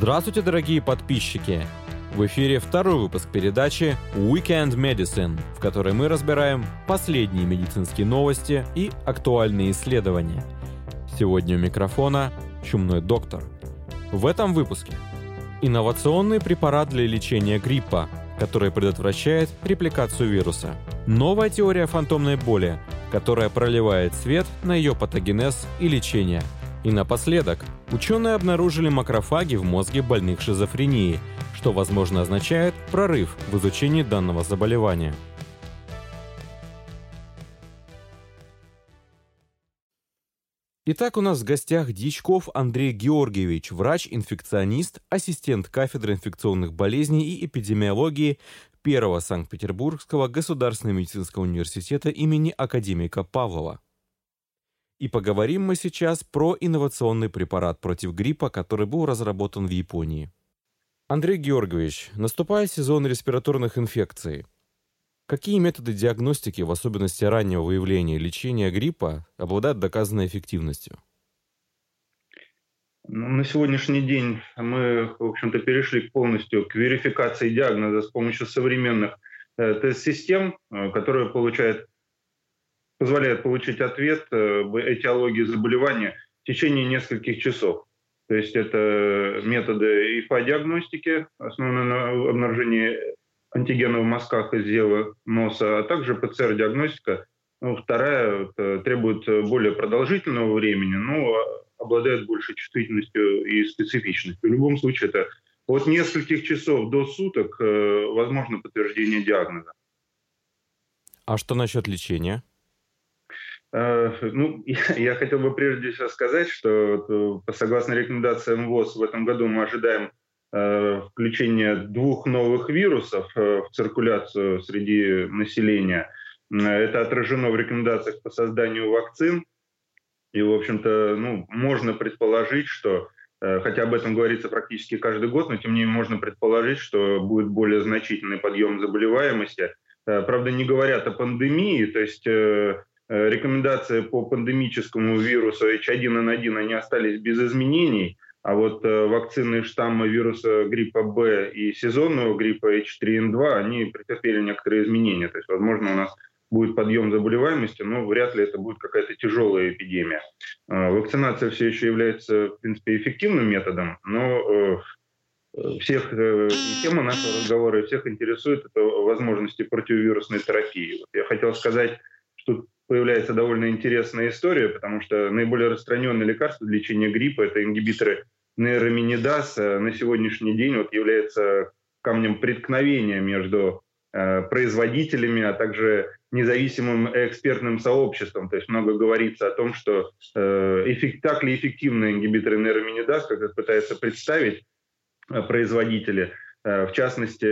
Здравствуйте, дорогие подписчики! В эфире второй выпуск передачи Weekend Medicine, в которой мы разбираем последние медицинские новости и актуальные исследования. Сегодня у микрофона Чумной доктор. В этом выпуске инновационный препарат для лечения гриппа, который предотвращает репликацию вируса. Новая теория фантомной боли, которая проливает свет на ее патогенез и лечение – и напоследок, ученые обнаружили макрофаги в мозге больных шизофренией, что, возможно, означает прорыв в изучении данного заболевания. Итак, у нас в гостях Дичков Андрей Георгиевич, врач-инфекционист, ассистент кафедры инфекционных болезней и эпидемиологии Первого Санкт-Петербургского государственного медицинского университета имени академика Павлова. И поговорим мы сейчас про инновационный препарат против гриппа, который был разработан в Японии. Андрей Георгиевич, наступает сезон респираторных инфекций. Какие методы диагностики, в особенности раннего выявления и лечения гриппа, обладают доказанной эффективностью? Ну, на сегодняшний день мы, в общем-то, перешли полностью к верификации диагноза с помощью современных э, тест-систем, э, которые получают позволяет получить ответ э, этиологии заболевания в течение нескольких часов. То есть это методы ИФА-диагностики, основанные на обнаружении антигена в мазках из зева носа, а также ПЦР-диагностика. Ну, вторая это требует более продолжительного времени, но обладает большей чувствительностью и специфичностью. В любом случае это от нескольких часов до суток э, возможно подтверждение диагноза. А что насчет лечения? Э, ну, я, хотел бы прежде всего сказать, что э, согласно рекомендациям ВОЗ в этом году мы ожидаем э, включения двух новых вирусов в циркуляцию среди населения. Это отражено в рекомендациях по созданию вакцин. И, в общем-то, ну, можно предположить, что, хотя об этом говорится практически каждый год, но тем не менее можно предположить, что будет более значительный подъем заболеваемости. Правда, не говорят о пандемии, то есть рекомендации по пандемическому вирусу H1N1 они остались без изменений, а вот э, вакцины штамма вируса гриппа Б и сезонного гриппа H3N2, они претерпели некоторые изменения. То есть, возможно, у нас будет подъем заболеваемости, но вряд ли это будет какая-то тяжелая эпидемия. Э, вакцинация все еще является, в принципе, эффективным методом, но всех, тема нашего разговора и всех интересует это возможности противовирусной терапии. Вот я хотел сказать, что появляется довольно интересная история, потому что наиболее распространенные лекарства для лечения гриппа – это ингибиторы нейроминидаса. На сегодняшний день вот является камнем преткновения между э, производителями, а также независимым экспертным сообществом. То есть много говорится о том, что э, эффект, так ли эффективны ингибиторы нейроминидаса, как их пытаются представить э, производители. Э, в частности,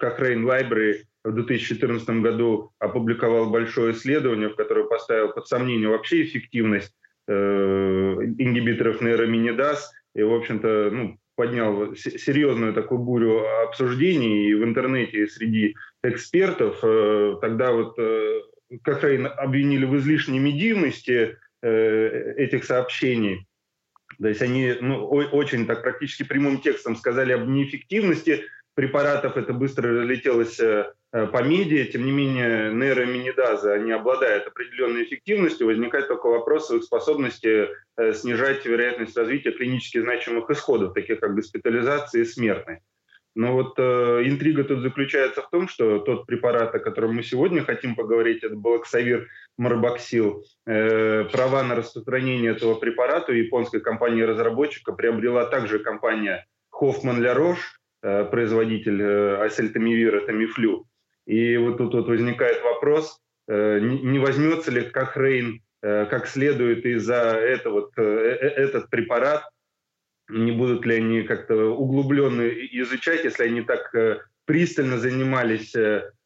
Cochrane Library в 2014 году опубликовал большое исследование, в которое поставил под сомнение вообще эффективность э, ингибиторов нейроминидаз и, в общем-то, ну, поднял серьезную такую бурю обсуждений и в интернете, и среди экспертов. Э, тогда вот э, Кохрейн обвинили в излишней медийности этих сообщений. То есть они ну, очень так практически прямым текстом сказали об неэффективности препаратов, это быстро разлетелось э, Э, по медиа, тем не менее, нейроминидазы, они обладают определенной эффективностью, возникает только вопрос их способности э, снижать вероятность развития клинически значимых исходов, таких как госпитализация и смертность. Но вот э, интрига тут заключается в том, что тот препарат, о котором мы сегодня хотим поговорить, это балоксавир марбоксил, э, права на распространение этого препарата у японской компании-разработчика приобрела также компания La Roche, э, производитель э, асельтамивира, тамифлю. И вот тут вот возникает вопрос, э, не возьмется ли Кохрейн э, как следует из за это вот, э, этот препарат, не будут ли они как-то углубленно изучать, если они так пристально занимались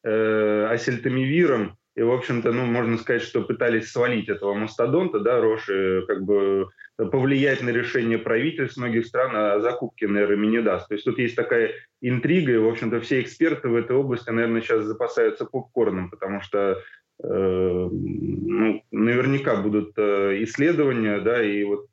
асельтамивиром, и, в общем-то, ну, можно сказать, что пытались свалить этого мастодонта, да, Роши, как бы повлиять на решение правительств многих стран о закупке нейроминидаз. То есть тут есть такая интрига, и, в общем-то, все эксперты в этой области, наверное, сейчас запасаются попкорном, потому что э, ну, наверняка будут э, исследования, да, и вот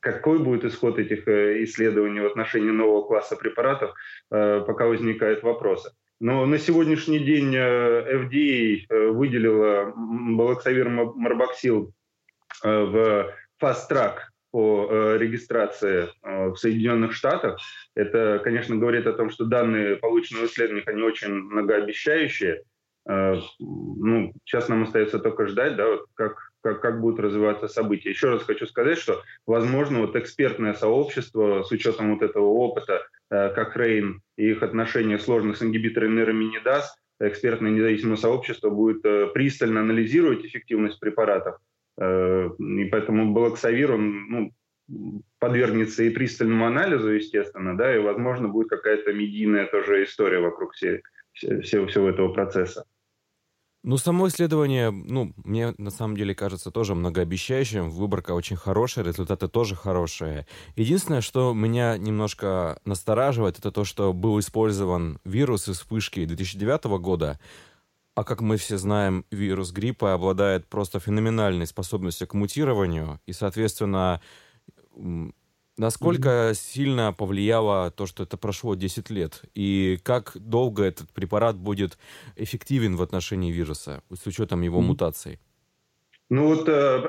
какой будет исход этих исследований в отношении нового класса препаратов, пока возникают вопросы. Но на сегодняшний день FDA выделила балаксавир марбоксил в track по э, регистрации э, в Соединенных Штатах. Это, конечно, говорит о том, что данные, полученные в исследованиях, они очень многообещающие. Э, ну, сейчас нам остается только ждать, да, вот как, как, как будут развиваться события. Еще раз хочу сказать, что, возможно, вот экспертное сообщество с учетом вот этого опыта, как Рейн и их отношения сложных с ингибиторами нейроминидаз, экспертное независимое сообщество будет пристально анализировать эффективность препаратов Э, и поэтому Балаксавир, он ну, подвергнется и пристальному анализу, естественно, да, и, возможно, будет какая-то медийная тоже история вокруг всего, всего, всего этого процесса. Ну, само исследование, ну, мне на самом деле кажется тоже многообещающим. Выборка очень хорошая, результаты тоже хорошие. Единственное, что меня немножко настораживает, это то, что был использован вирус из вспышки 2009 года, а как мы все знаем, вирус гриппа обладает просто феноменальной способностью к мутированию, и, соответственно, насколько mm-hmm. сильно повлияло то, что это прошло 10 лет, и как долго этот препарат будет эффективен в отношении вируса, с учетом его mm-hmm. мутаций? Ну вот, э,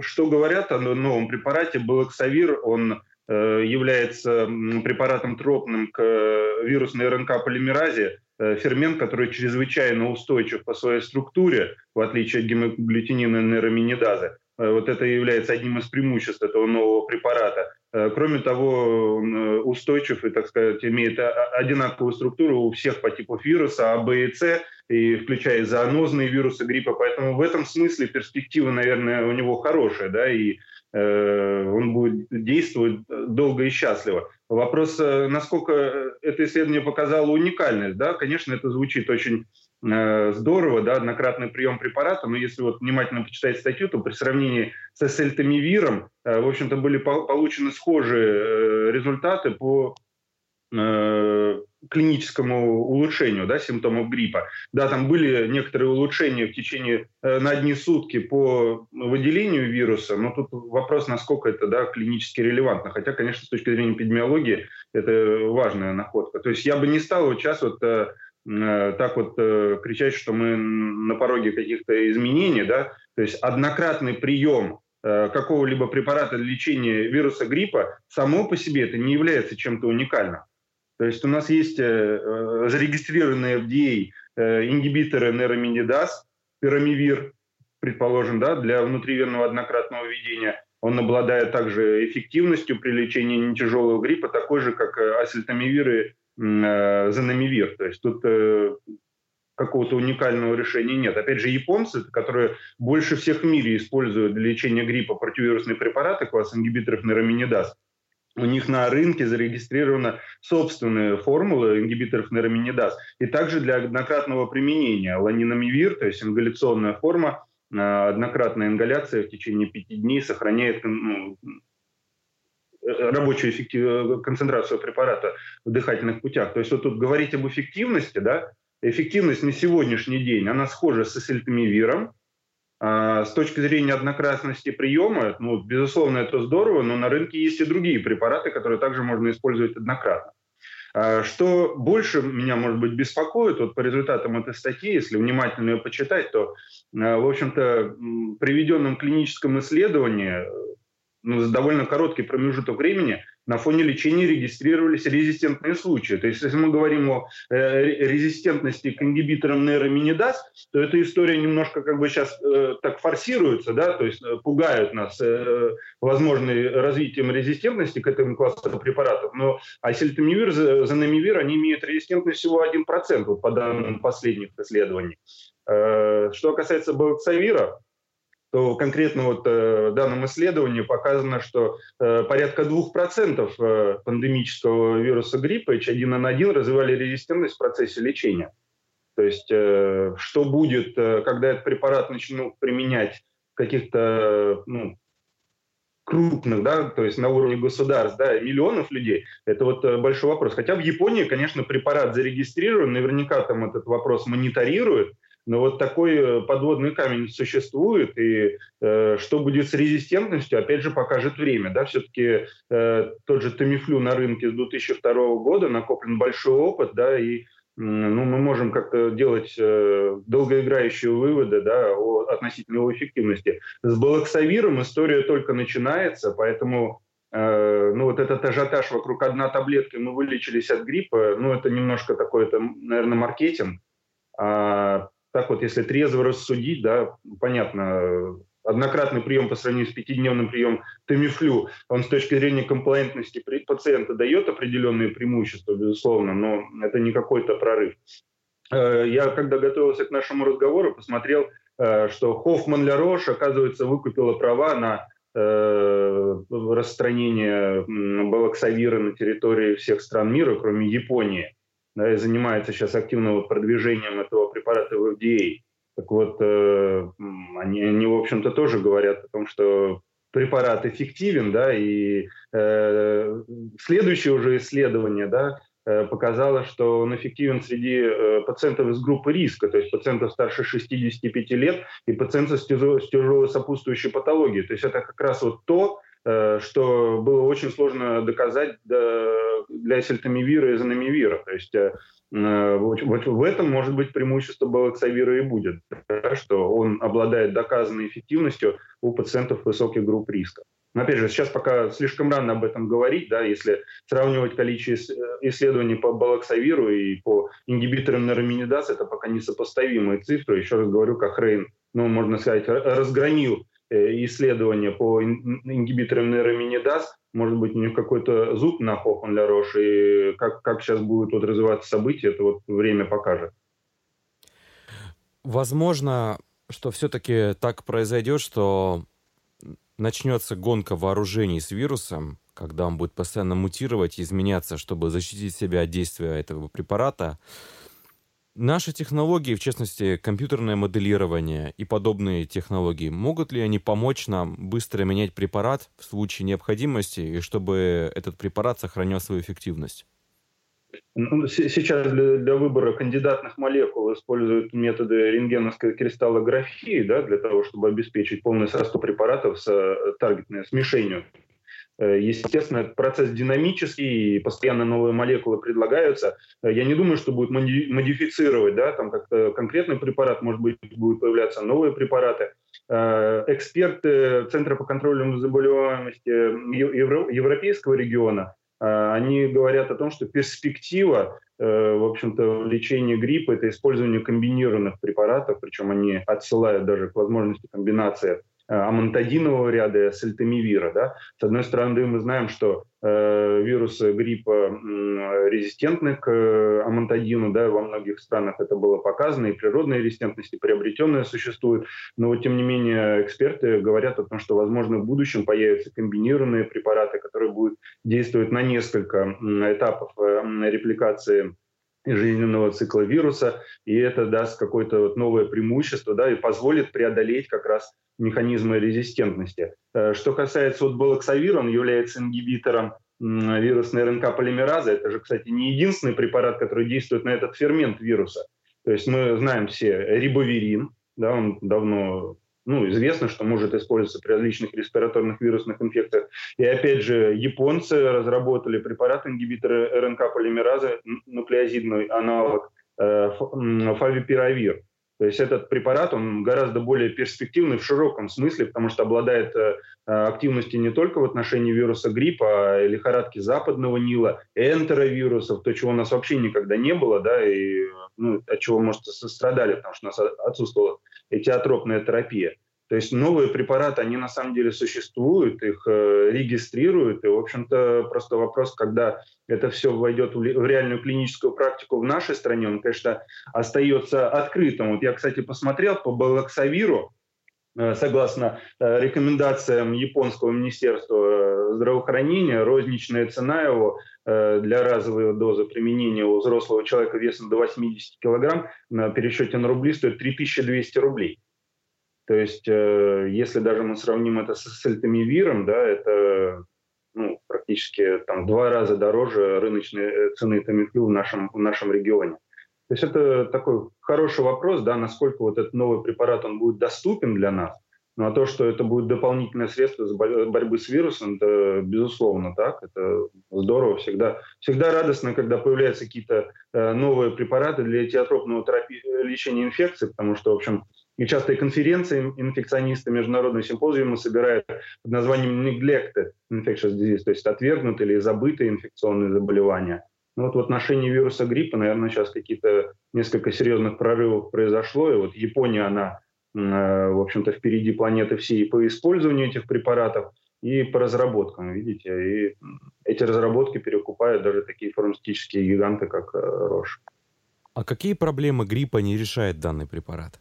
что говорят о новом препарате, Балаксавир, он э, является препаратом тропным к э, вирусной РНК-полимеразе, фермент, который чрезвычайно устойчив по своей структуре, в отличие от гемоглютинина и нейроминидазы. Вот это является одним из преимуществ этого нового препарата. Э, кроме того, он устойчив и, так сказать, имеет одинаковую структуру у всех по типу вируса А, Б и С, и включая зоонозные вирусы гриппа. Поэтому в этом смысле перспектива, наверное, у него хорошая, да, и Э, он будет действовать долго и счастливо. Вопрос, э, насколько это исследование показало уникальность, да, конечно, это звучит очень э, здорово, да, однократный прием препарата, но если вот внимательно почитать статью, то при сравнении с эсельтамивиром, в общем-то, были получены схожие результаты по клиническому улучшению да, симптомов гриппа. Да, там были некоторые улучшения в течение э, на одни сутки по выделению вируса, но тут вопрос, насколько это да, клинически релевантно. Хотя, конечно, с точки зрения эпидемиологии это важная находка. То есть я бы не стал вот сейчас вот э, э, так вот э, кричать, что мы на пороге каких-то изменений, да, то есть однократный прием э, какого-либо препарата для лечения вируса гриппа само по себе это не является чем-то уникальным. То есть у нас есть э, э зарегистрированные FDA э, ингибиторы нейроминидаз, пирамивир, предположим, да, для внутривенного однократного введения. Он обладает также эффективностью при лечении нетяжелого гриппа, такой же, как э, асельтамивир и э, занамивир. То есть тут э, какого-то уникального решения нет. Опять же, японцы, которые больше всех в мире используют для лечения гриппа противовирусные препараты, класс ингибиторов нейроминидаз, у них на рынке зарегистрирована собственная формула ингибиторов нейроминидаз. И также для однократного применения ланиномивир, то есть ингаляционная форма, а, однократная ингаляция в течение пяти дней сохраняет ну, рабочую эффектив... концентрацию препарата в дыхательных путях. То есть вот тут говорить об эффективности, да, эффективность на сегодняшний день, она схожа с эсельтамивиром, а, с точки зрения однократности приема, ну, безусловно, это здорово, но на рынке есть и другие препараты, которые также можно использовать однократно. А, что больше меня, может быть, беспокоит, вот по результатам этой статьи, если внимательно ее почитать, то, а, в общем-то, приведенном клиническом исследовании ну, за довольно короткий промежуток времени на фоне лечения регистрировались резистентные случаи. То есть, если мы говорим о э, резистентности к ингибиторам нейроминидаз, то эта история немножко как бы сейчас э, так форсируется, да, то есть э, пугают нас э, возможным развитием резистентности к этому классу препаратов. Но асельтамивир, занамивир, они имеют резистентность всего 1% вот, по данным последних исследований. Э, что касается балаксавира, то конкретно вот э, в данном исследовании показано, что э, порядка 2% э, пандемического вируса гриппа H1N1 развивали резистентность в процессе лечения. То есть что будет, когда этот препарат начнут применять в каких-то ну, крупных, да, то есть на уровне государств, да, миллионов людей, это вот большой вопрос. Хотя в Японии, конечно, препарат зарегистрирован, наверняка там этот вопрос мониторируют, но вот такой э, подводный камень существует, и э, что будет с резистентностью, опять же, покажет время. Да? Все-таки э, тот же Тамифлю на рынке с 2002 года накоплен большой опыт, да, и ну, мы можем как-то делать э, долгоиграющие выводы да, о, относительно его эффективности. С балаксавиром история только начинается, поэтому э, ну, вот этот ажиотаж вокруг одна таблетки, мы вылечились от гриппа, ну, это немножко такой, это, наверное, маркетинг. А так вот, если трезво рассудить, да, понятно, однократный прием по сравнению с пятидневным приемом Тамифлю, он с точки зрения комплаентности пациента дает определенные преимущества, безусловно, но это не какой-то прорыв. Э, я, когда готовился к нашему разговору, посмотрел, э, что Хоффман Ля Рош, оказывается, выкупила права на э, распространение балаксавира на территории всех стран мира, кроме Японии, да, и занимается сейчас активным продвижением этого препарата в FDA. Так вот, э, они, они, в общем-то, тоже говорят о том, что препарат эффективен, да, и э, следующее уже исследование, да, э, показало, что он эффективен среди э, пациентов из группы риска, то есть пациентов старше 65 лет и пациентов с тяжелой, сопутствующей патологией. То есть это как раз вот то, что было очень сложно доказать для сельтамивира и занамивира. То есть э, Э, вот, в этом, может быть, преимущество балаксавира и будет, что он обладает доказанной эффективностью у пациентов высоких групп риска. Но опять же, сейчас пока слишком рано об этом говорить, да, если сравнивать количество э, исследований по балаксавиру и по ингибиторам нераминидаз, это пока несопоставимые цифры. Еще раз говорю, как Рейн, ну, можно сказать, разгромил э, исследования по ингибиторам нейроминидаз, может быть, у них какой-то зуб на для Рош, и как, как сейчас будут вот развиваться события, это вот время покажет. Возможно, что все-таки так произойдет, что начнется гонка вооружений с вирусом, когда он будет постоянно мутировать и изменяться, чтобы защитить себя от действия этого препарата. Наши технологии, в частности, компьютерное моделирование и подобные технологии, могут ли они помочь нам быстро менять препарат в случае необходимости, и чтобы этот препарат сохранял свою эффективность? Ну, сейчас для, для выбора кандидатных молекул используют методы рентгеновской кристаллографии да, для того, чтобы обеспечить полный состав препаратов с э, таргетной, с мишенью. Э, естественно, этот процесс динамический, и постоянно новые молекулы предлагаются. Э, я не думаю, что будет модифицировать, да, там как-то конкретный препарат, может быть, будут появляться новые препараты. Э, эксперты Центра по контролю заболеваемости Европейского региона, они говорят о том, что перспектива, в общем-то, лечения гриппа – это использование комбинированных препаратов, причем они отсылают даже к возможности комбинации Э, амантадинового ряда сальтамивира. Да? С одной стороны, мы знаем, что э, вирусы гриппа э, резистентны к э, амантадину, да, во многих странах это было показано, и природные резистентности приобретенные существуют, но вот, тем не менее эксперты говорят о том, что, возможно, в будущем появятся комбинированные препараты, которые будут действовать на несколько этапов э, репликации жизненного цикла вируса, и это даст какое-то вот новое преимущество, да, и позволит преодолеть как раз механизмы резистентности. Э, что касается вот балаксавира, он является ингибитором вирусной РНК полимеразы. Это же, кстати, не единственный препарат, который действует на этот фермент вируса. То есть мы знаем все рибоверин, да, он давно ну, известно, что может использоваться при различных респираторных вирусных инфекциях. И опять же, японцы разработали препарат ингибитора РНК полимеразы, нуклеозидный аналог э, фавипиравир. То есть этот препарат, он гораздо более перспективный в широком смысле, потому что обладает э, активностью не только в отношении вируса гриппа, а лихорадки западного Нила, энтеровирусов, то, чего у нас вообще никогда не было, да, и ну, от чего, может, страдали, потому что у нас отсутствовала этиотропная терапия. То есть новые препараты, они на самом деле существуют, их э, регистрируют, и, в общем-то, просто вопрос, когда это все войдет в, реальную клиническую практику в нашей стране, он, конечно, остается открытым. Вот я, кстати, посмотрел по балаксавиру, э, согласно э, рекомендациям японского министерства здравоохранения, розничная цена его для разовой дозы применения у взрослого человека весом до 80 килограмм на пересчете на рубли стоит 3200 рублей. То есть, э, если даже мы сравним это с сельтамивиром, да, это ну, практически там, два раза дороже рыночной э, цены тамифлю в нашем, в нашем регионе. То есть это такой хороший вопрос, да, насколько вот этот новый препарат, он будет доступен для нас. Ну а то, что это будет дополнительное средство борьбы с вирусом, это безусловно так. Это здорово. Всегда, всегда радостно, когда появляются какие-то э, новые препараты для этиотропного терапии, э, лечения инфекций, потому что, в общем, и частые конференции инфекционисты, международные симпозиумы собирают под названием neglected infectious disease, то есть отвергнутые или забытые инфекционные заболевания. Ну, вот в отношении вируса гриппа, наверное, сейчас какие-то несколько серьезных прорывов произошло, и вот Япония, она, э, в общем-то, впереди планеты всей по использованию этих препаратов и по разработкам, видите, и эти разработки перекупают даже такие фармацевтические гиганты, как Рош. А какие проблемы гриппа не решает данный препарат?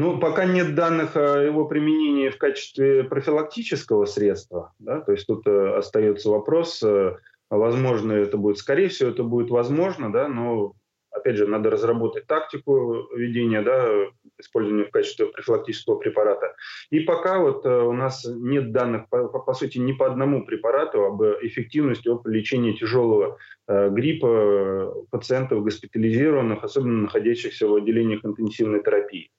Ну, пока нет данных о его применении в качестве профилактического средства, да, то есть тут э, остается вопрос, э, возможно, это будет, скорее всего, это будет возможно, да, но, опять же, надо разработать тактику ведения, да, использования в качестве профилактического препарата. И пока вот э, у нас нет данных, по, по сути, ни по одному препарату об эффективности об лечении тяжелого э, гриппа пациентов госпитализированных, особенно находящихся в отделениях интенсивной терапии.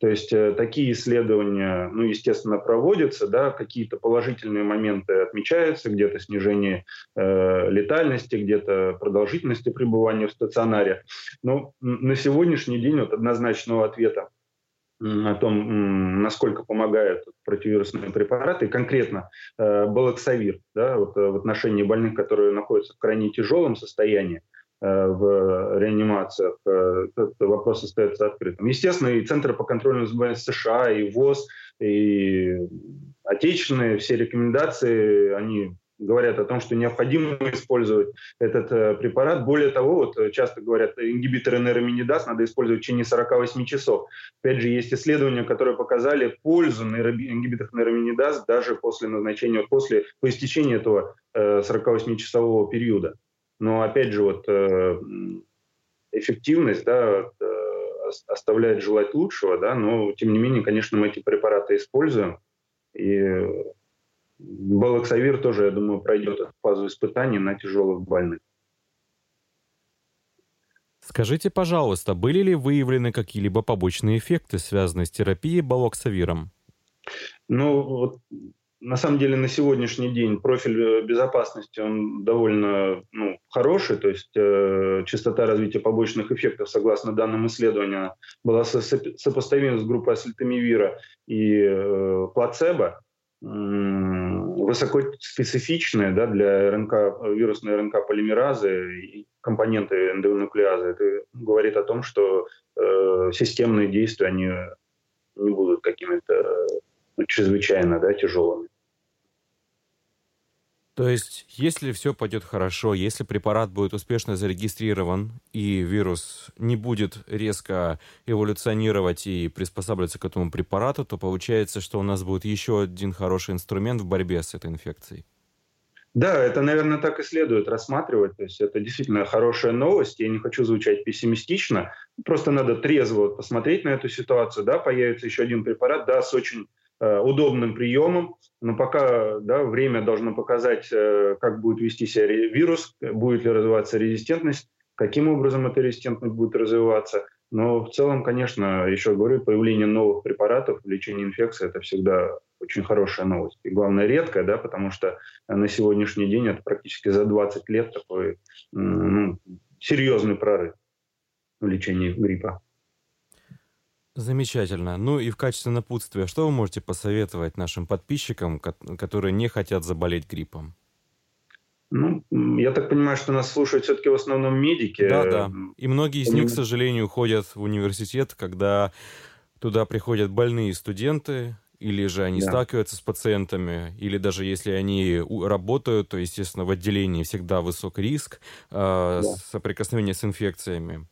То есть э, такие исследования, ну, естественно, проводятся, да, какие-то положительные моменты отмечаются, где-то снижение э, летальности, где-то продолжительности пребывания в стационаре. Но на сегодняшний день вот однозначного ответа о том, насколько помогают противовирусные препараты, конкретно э, балоксавир, да, вот, э, в отношении больных, которые находятся в крайне тяжелом состоянии, в реанимациях, э, этот вопрос остается открытым. Естественно, и Центр по контролю заболеваний США, и ВОЗ, и отечественные все рекомендации, они говорят о том, что необходимо использовать этот э, препарат. Более того, вот часто говорят, ингибиторы нейроминидаз надо использовать в течение 48 часов. Опять же, есть исследования, которые показали пользу ингибиторов нейроминидаз даже после назначения, после, по истечении этого 48-часового периода. Но опять же, вот э, эффективность да, э, оставляет желать лучшего, да, но тем не менее, конечно, мы эти препараты используем. И балоксавир тоже, я думаю, пройдет фазу испытаний на тяжелых больных. Скажите, пожалуйста, были ли выявлены какие-либо побочные эффекты, связанные с терапией балоксавиром? Ну, вот на самом деле на сегодняшний день профиль э, безопасности он довольно ну, хороший, то есть э, частота развития побочных эффектов, согласно данным исследования, была со сопоставима с группой аслитамивира и э, плацебо, э, высоко специфичная да, для РНК, вирусной РНК полимеразы и компоненты эндонуклеазы. Это говорит о том, что э, системные действия они не будут какими-то ну, чрезвычайно да, тяжелыми. То есть, если все пойдет хорошо, если препарат будет успешно зарегистрирован и вирус не будет резко эволюционировать и приспосабливаться к этому препарату, то получается, что у нас будет еще один хороший инструмент в борьбе с этой инфекцией. Да, это, наверное, так и следует рассматривать. То есть это действительно хорошая новость. Я не хочу звучать пессимистично. Просто надо трезво посмотреть на эту ситуацию. Да, появится еще один препарат, да, с очень удобным приемом, но пока да, время должно показать, э, как будет вести себя вирус, будет ли развиваться резистентность, каким образом эта резистентность будет развиваться. Но в целом, конечно, еще говорю, появление новых препаратов в лечении инфекции – это всегда очень хорошая новость. И главное, редкая, да, потому что на сегодняшний день это практически за 20 лет такой ну, серьезный прорыв в лечении гриппа. Замечательно. Ну и в качестве напутствия, что вы можете посоветовать нашим подписчикам, которые не хотят заболеть гриппом? Ну, я так понимаю, что нас слушают все-таки в основном медики. Да, да. И многие из них, к сожалению, ходят в университет, когда туда приходят больные студенты, или же они да. сталкиваются с пациентами, или даже если они работают, то, естественно, в отделении всегда высок риск э, да. соприкосновения с инфекциями.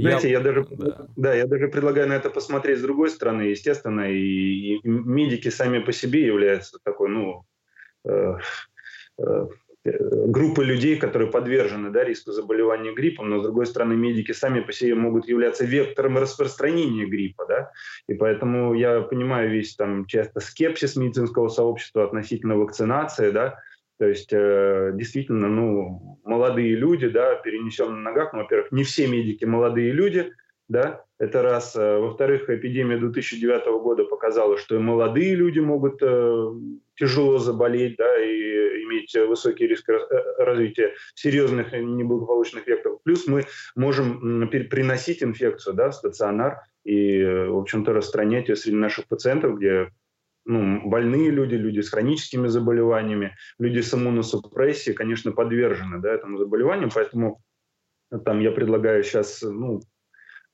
Знаете, я, я даже, да. да, я даже предлагаю на это посмотреть с другой стороны, естественно, и, и медики сами по себе являются такой, ну, э, э, группой людей, которые подвержены да, риску заболевания гриппом, но с другой стороны медики сами по себе могут являться вектором распространения гриппа, да, и поэтому я понимаю весь там часто скепсис медицинского сообщества относительно вакцинации, да, то есть э, действительно, ну, молодые люди, да, перенесем на ногах. Ну, во-первых, не все медики молодые люди, да, это раз. Э, во-вторых, эпидемия 2009 года показала, что и молодые люди могут э, тяжело заболеть, да, и иметь высокий риск э, развития серьезных неблагополучных эффектов. Плюс мы можем приносить инфекцию, да, в стационар и, в общем-то, распространять ее среди наших пациентов, где ну, больные люди, люди с хроническими заболеваниями, люди с иммуносупрессией, конечно, подвержены да, этому заболеванию, поэтому там я предлагаю сейчас ну,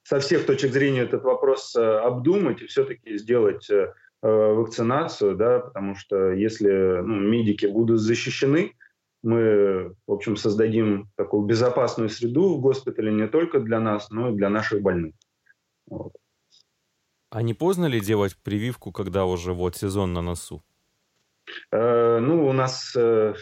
со всех точек зрения этот вопрос э, обдумать и все-таки сделать э, э, вакцинацию, да, потому что если ну, медики будут защищены, мы, в общем, создадим такую безопасную среду в госпитале не только для нас, но и для наших больных. Вот. А не поздно ли делать прививку, когда уже вот сезон на носу? Э, ну, у нас э,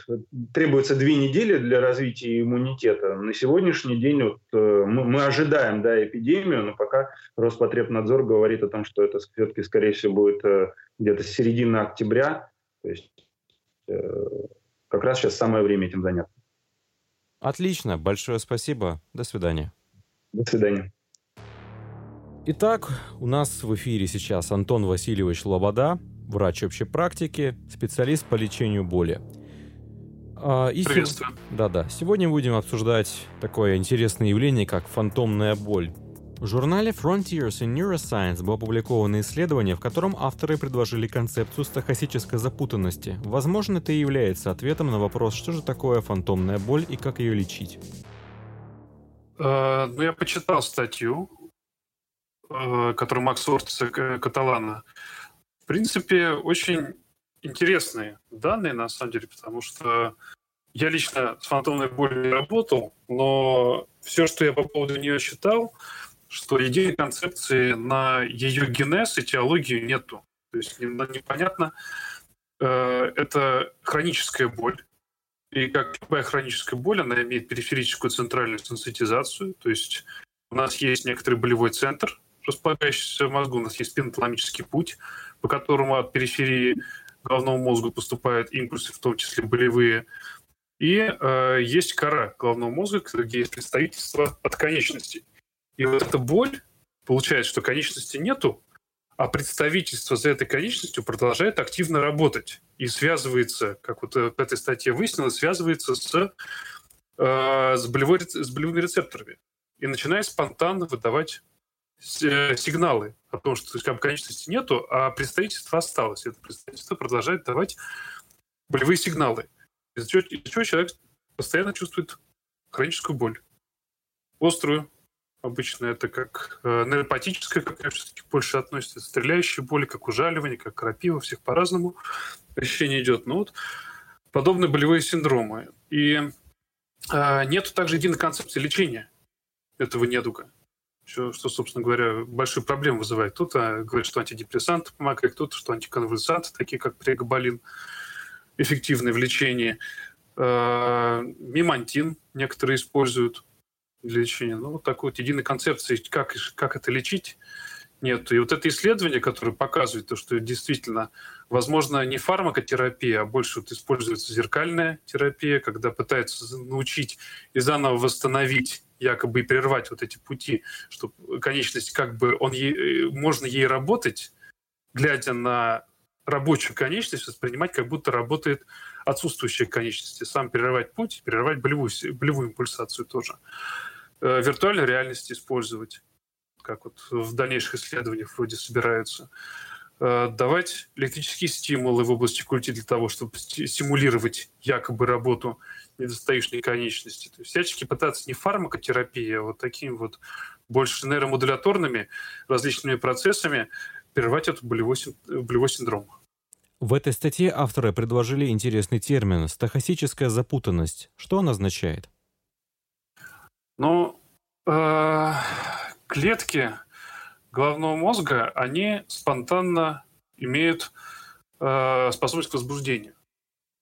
требуется две недели для развития иммунитета. На сегодняшний день вот, э, мы, мы ожидаем да, эпидемию, но пока Роспотребнадзор говорит о том, что это все-таки, скорее всего, будет где-то середина октября. То есть как раз сейчас самое время этим заняться. Отлично. Большое спасибо. До свидания. До свидания. Итак, у нас в эфире сейчас Антон Васильевич Лобода, врач общей практики, специалист по лечению боли. А, и Приветствую. Да-да. Сегодня будем обсуждать такое интересное явление, как фантомная боль. В журнале Frontiers in Neuroscience было опубликовано исследование, в котором авторы предложили концепцию стахастической запутанности. Возможно, это и является ответом на вопрос, что же такое фантомная боль и как ее лечить. Uh, ну, я почитал статью Э, который Макс Ортеса Каталана. В принципе, очень интересные данные, на самом деле, потому что я лично с фантомной болью не работал, но все, что я по поводу нее читал, что единой концепции на ее генез и теологию нету. То есть непонятно, э, это хроническая боль. И как любая хроническая боль, она имеет периферическую центральную сенситизацию. То есть у нас есть некоторый болевой центр, располагающийся в мозгу. У нас есть спиноталамический путь, по которому от периферии головного мозга поступают импульсы, в том числе болевые. И э, есть кора головного мозга, где есть представительство от конечностей. И вот эта боль, получается, что конечности нету, а представительство за этой конечностью продолжает активно работать и связывается, как вот в этой статье выяснилось, связывается с, э, с, болевой, с болевыми рецепторами и начинает спонтанно выдавать Э, сигналы о том, что бы, конечности нету, а представительство осталось. Это представительство продолжает давать болевые сигналы. Из-за чего, из чего человек постоянно чувствует хроническую боль. Острую, обычно это как э, нейропатическая, как все-таки больше относится, стреляющие боли, как ужаливание, как крапива, всех по-разному ощущение идет. Но вот подобные болевые синдромы. И э, нету также единой концепции лечения этого недуга что, что, собственно говоря, большую проблему вызывает. Кто-то говорит, что антидепрессанты помогают, кто-то, что антиконвульсанты, такие как прегоболин, эффективны в лечении. Э, мимантин некоторые используют для лечения. Ну, вот такой вот единой концепции, как, как это лечить, нет. И вот это исследование, которое показывает то, что действительно, возможно, не фармакотерапия, а больше вот используется зеркальная терапия, когда пытаются научить и заново восстановить якобы и прервать вот эти пути, чтобы конечность как бы он ей, можно ей работать, глядя на рабочую конечность, воспринимать, как будто работает отсутствующая конечность, сам прерывать путь, прерывать болевую, болевую импульсацию тоже. Э, виртуальную реальность использовать, как вот в дальнейших исследованиях вроде собираются. Э, давать электрические стимулы в области культи для того, чтобы стимулировать якобы работу недостающей конечности. То есть всячески пытаться не фармакотерапией, а вот такими вот больше нейромодуляторными различными процессами прервать этот болевой, болевой синдром. В этой статье авторы предложили интересный термин «стахастическая запутанность». Что он означает? Ну, э, клетки головного мозга, они спонтанно имеют э, способность к возбуждению.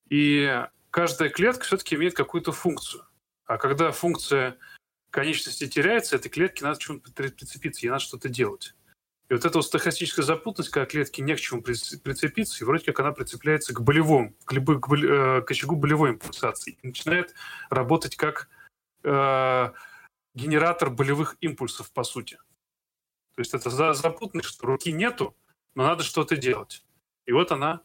И каждая клетка все-таки имеет какую-то функцию. А когда функция конечности теряется, этой клетке надо к чему-то прицепиться, ей надо что-то делать. И вот эта вот стахастическая запутанность, когда клетке не к чему прицепиться, и вроде как она прицепляется к болевому, к, любой, к, э, к очагу болевой импульсации, и начинает работать как э, генератор болевых импульсов, по сути. То есть это запутанно, что руки нету, но надо что-то делать. И вот она,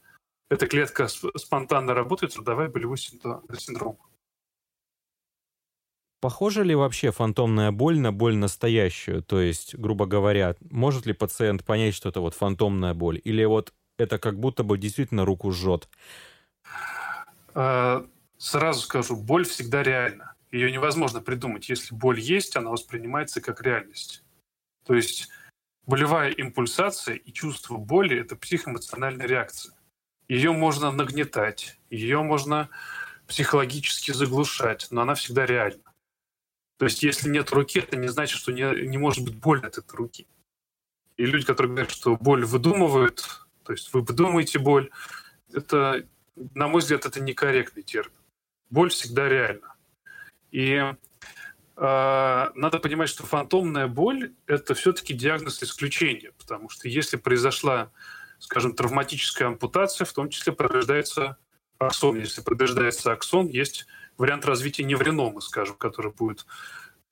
эта клетка спонтанно работает, создавая болевой синдром. Похожа ли вообще фантомная боль на боль настоящую? То есть, грубо говоря, может ли пациент понять, что это вот фантомная боль? Или вот это как будто бы действительно руку жжет? А, сразу скажу, боль всегда реальна. Ее невозможно придумать. Если боль есть, она воспринимается как реальность. То есть болевая импульсация и чувство боли – это психоэмоциональная реакция. Ее можно нагнетать, ее можно психологически заглушать, но она всегда реальна. То есть, если нет руки, это не значит, что не, не может быть больно от этой руки. И люди, которые говорят, что боль выдумывают, то есть вы выдумываете боль, это, на мой взгляд, это некорректный термин. Боль всегда реальна. И надо понимать, что фантомная боль – это все-таки диагноз исключения, потому что если произошла, скажем, травматическая ампутация, в том числе повреждается аксон. Если повреждается аксон, есть вариант развития невреномы, скажем, который будет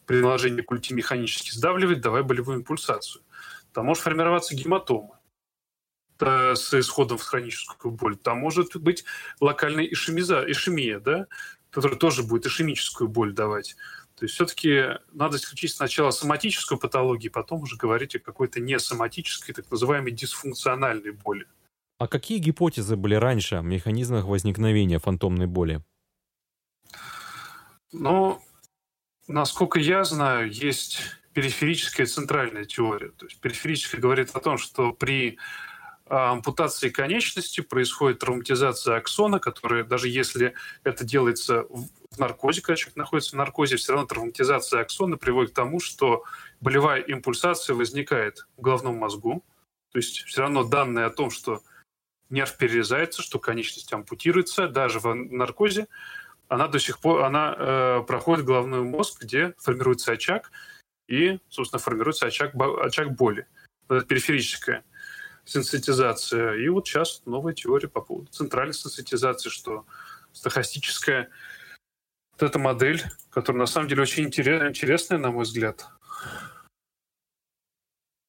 при наложении культи механически сдавливать, давая болевую импульсацию. Там может формироваться гематома с исходом в хроническую боль. Там может быть локальная ишемиза, ишемия, да, которая тоже будет ишемическую боль давать. То есть все-таки надо исключить сначала соматическую патологию, потом уже говорить о какой-то несоматической, так называемой дисфункциональной боли. А какие гипотезы были раньше о механизмах возникновения фантомной боли? Ну, насколько я знаю, есть периферическая и центральная теория. То есть периферическая говорит о том, что при ампутации конечности происходит травматизация аксона, которая, даже если это делается в наркозе, когда человек находится в наркозе, все равно травматизация аксона приводит к тому, что болевая импульсация возникает в головном мозгу. То есть все равно данные о том, что нерв перерезается, что конечность ампутируется, даже в наркозе, она до сих пор она э, проходит головной мозг, где формируется очаг, и, собственно, формируется очаг, очаг боли. Это периферическая сенситизация. И вот сейчас новая теория по поводу центральной сенситизации, что стохастическая вот эта модель, которая на самом деле очень интересная, на мой взгляд,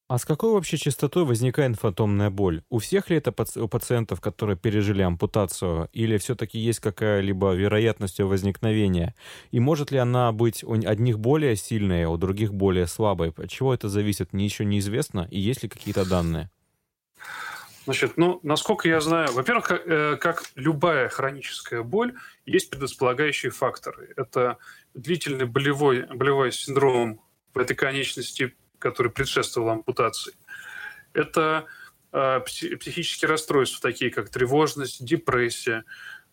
а с какой вообще частотой возникает фантомная боль? У всех ли это у пациентов, которые пережили ампутацию, или все-таки есть какая-либо вероятность ее возникновения? И может ли она быть у одних более сильной, а у других более слабой? От чего это зависит, еще неизвестно, и есть ли какие-то данные? Значит, ну, насколько я знаю, во-первых, как, э, как любая хроническая боль, есть предрасполагающие факторы. Это длительный болевой, болевой синдром в этой конечности который предшествовал ампутации. Это э, психические расстройства, такие как тревожность, депрессия.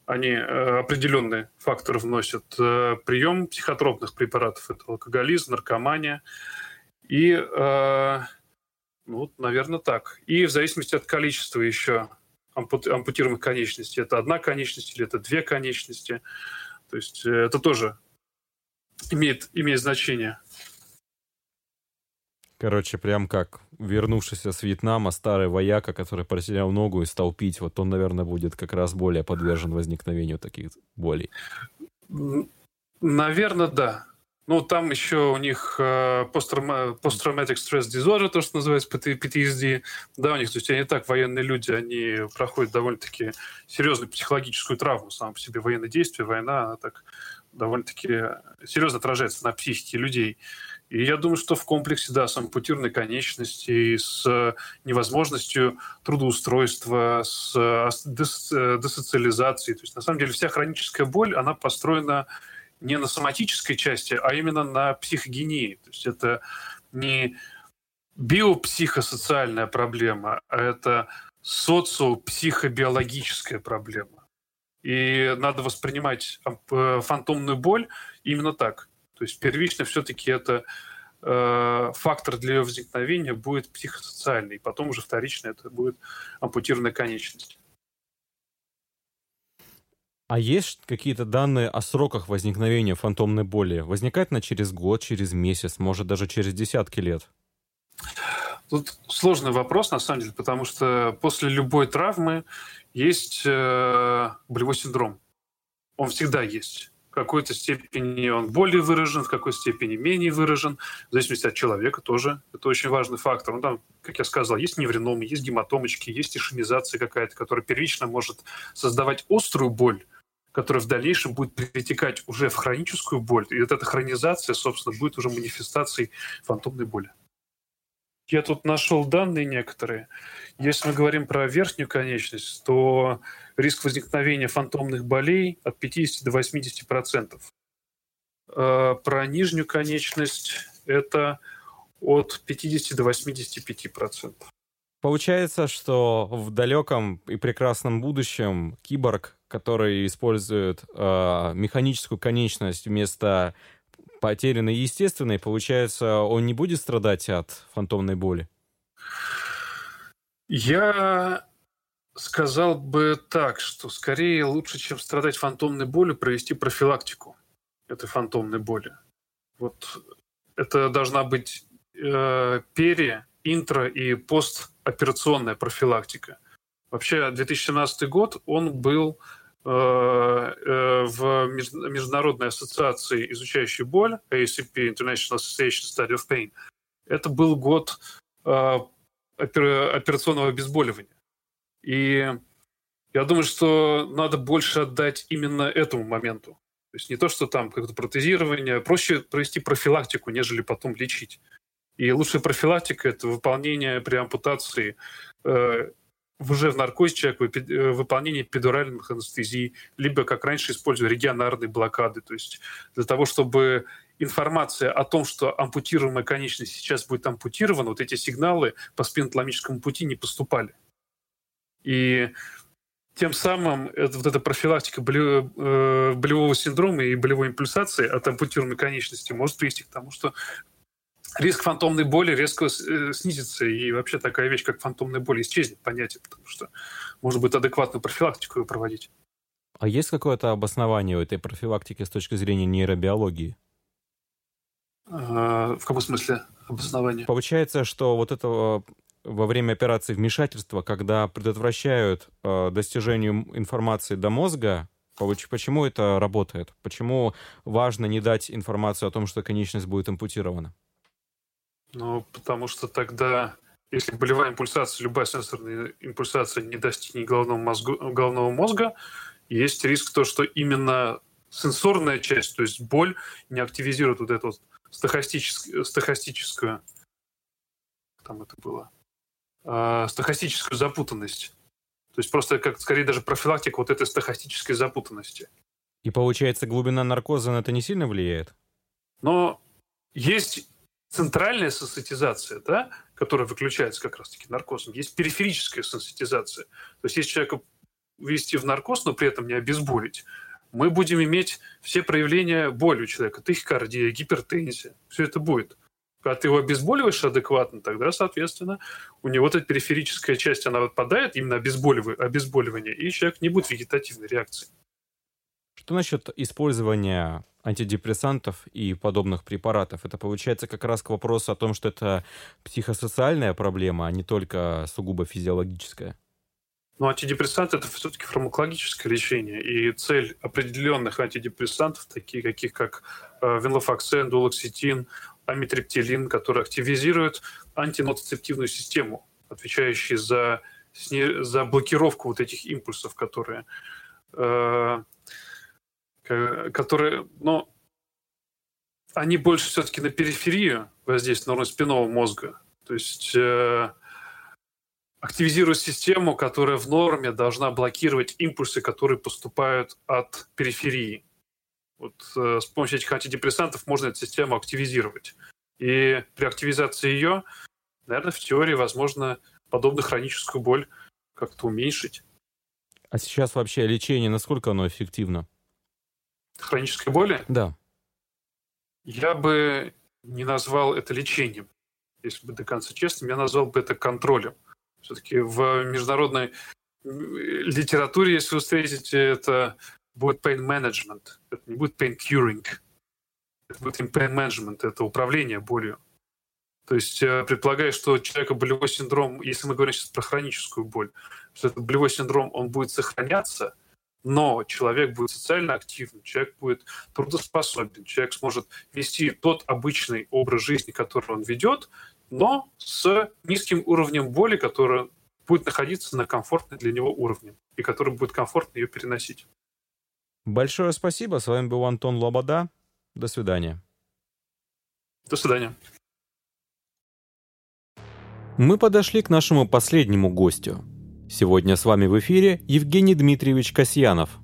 Они э, определенные факторы вносят. Э, прием психотропных препаратов – это алкоголизм, наркомания. И, э, ну, наверное, так. И в зависимости от количества еще ампутируемых конечностей. Это одна конечность или это две конечности. То есть э, это тоже имеет, имеет значение. Короче, прям как вернувшийся с Вьетнама старый вояка, который потерял ногу и стал пить, вот он, наверное, будет как раз более подвержен возникновению таких болей. Наверное, да. Ну, там еще у них э, post-traumatic stress disorder, то, что называется PTSD. Да, у них, то есть они так, военные люди, они проходят довольно-таки серьезную психологическую травму, сам по себе военное действие, война, она так довольно-таки серьезно отражается на психике людей. И я думаю, что в комплексе, да, с ампутированной конечностью, с невозможностью трудоустройства, с десоциализацией. То есть, на самом деле, вся хроническая боль, она построена не на соматической части, а именно на психогении. То есть это не биопсихосоциальная проблема, а это социопсихобиологическая проблема. И надо воспринимать э, фантомную боль именно так. То есть первично все-таки это э, фактор для ее возникновения будет психосоциальный, потом уже вторично это будет ампутированная конечность. А есть какие-то данные о сроках возникновения фантомной боли? Возникает она через год, через месяц, может даже через десятки лет? Тут сложный вопрос, на самом деле, потому что после любой травмы есть э, болевой синдром. Он всегда есть какой-то степени он более выражен, в какой степени менее выражен, в зависимости от человека тоже. Это очень важный фактор. Ну, там, как я сказал, есть невреномы, есть гематомочки, есть ишемизация какая-то, которая первично может создавать острую боль, которая в дальнейшем будет перетекать уже в хроническую боль. И вот эта хронизация, собственно, будет уже манифестацией фантомной боли. Я тут нашел данные некоторые. Если мы говорим про верхнюю конечность, то риск возникновения фантомных болей от 50 до 80 процентов. А про нижнюю конечность это от 50 до 85 процентов. Получается, что в далеком и прекрасном будущем киборг, который использует э, механическую конечность вместо потерянной естественной, получается, он не будет страдать от фантомной боли? Я сказал бы так, что скорее лучше, чем страдать фантомной болью, провести профилактику этой фантомной боли. Вот это должна быть э, пере, интро и постоперационная профилактика. Вообще 2017 год он был Э, э, в Международной ассоциации, изучающей боль, ACP, International Association Study of Pain, это был год э, операционного обезболивания. И я думаю, что надо больше отдать именно этому моменту. То есть не то, что там как-то протезирование, проще провести профилактику, нежели потом лечить. И лучшая профилактика – это выполнение при ампутации уже в наркозе человек э, выполнение педуральных анестезий, либо, как раньше, используя регионарные блокады. То есть для того, чтобы информация о том, что ампутируемая конечность сейчас будет ампутирована, вот эти сигналы по спинотоломическому пути не поступали. И тем самым это, вот эта профилактика э, болевого синдрома и болевой импульсации от ампутируемой конечности может привести к тому, что риск фантомной боли резко э, снизится, и вообще такая вещь, как фантомная боль, исчезнет понятие, потому что может быть адекватную профилактику проводить. А есть какое-то обоснование у этой профилактики с точки зрения нейробиологии? А, в каком смысле обоснование? Получается, что вот это э, во время операции вмешательства, когда предотвращают э, достижению информации до мозга, почему это работает? Почему важно не дать информацию о том, что конечность будет ампутирована? Ну, потому что тогда, если болевая импульсация, любая сенсорная импульсация не достигнет головного, мозгу, головного мозга, есть риск то, что именно сенсорная часть, то есть боль, не активизирует вот эту вот стохастическую, стохастическую там это было, э, стохастическую запутанность. То есть просто как скорее даже профилактика вот этой стохастической запутанности. И получается, глубина наркоза на это не сильно влияет? Но есть центральная сенситизация, да, которая выключается как раз-таки наркозом, есть периферическая сенситизация. То есть если человека ввести в наркоз, но при этом не обезболить, мы будем иметь все проявления боли у человека, тахикардия, гипертензия, все это будет. Когда ты его обезболиваешь адекватно, тогда, соответственно, у него эта периферическая часть, она отпадает, именно обезболивание, и человек не будет вегетативной реакции. Что насчет использования антидепрессантов и подобных препаратов? Это получается как раз к вопросу о том, что это психосоциальная проблема, а не только сугубо физиологическая. Но антидепрессанты это все-таки фармакологическое лечение, и цель определенных антидепрессантов, такие каких как э, венлофоксен, дулоксетин, амитриптилин, которые активизируют антиноцептивную систему, отвечающую за, за блокировку вот этих импульсов, которые э, которые, ну, они больше все-таки на периферию воздействуют на спинного мозга. То есть э, активизируют систему, которая в норме должна блокировать импульсы, которые поступают от периферии. Вот э, с помощью этих антидепрессантов можно эту систему активизировать. И при активизации ее, наверное, в теории возможно подобную хроническую боль как-то уменьшить. А сейчас вообще лечение, насколько оно эффективно? Хронической боли? Да. Я бы не назвал это лечением, если бы до конца честным, я назвал бы это контролем. Все-таки в международной литературе, если вы встретите, это будет pain management, это не будет pain curing, это будет pain management, это управление болью. То есть э, предполагая, что у человека болевой синдром, если мы говорим сейчас про хроническую боль, что этот болевой синдром, он будет сохраняться – но человек будет социально активным, человек будет трудоспособен, человек сможет вести тот обычный образ жизни, который он ведет, но с низким уровнем боли, который будет находиться на комфортной для него уровне, и который будет комфортно ее переносить. Большое спасибо. С вами был Антон Лобода. До свидания. До свидания. Мы подошли к нашему последнему гостю. Сегодня с вами в эфире Евгений Дмитриевич Касьянов,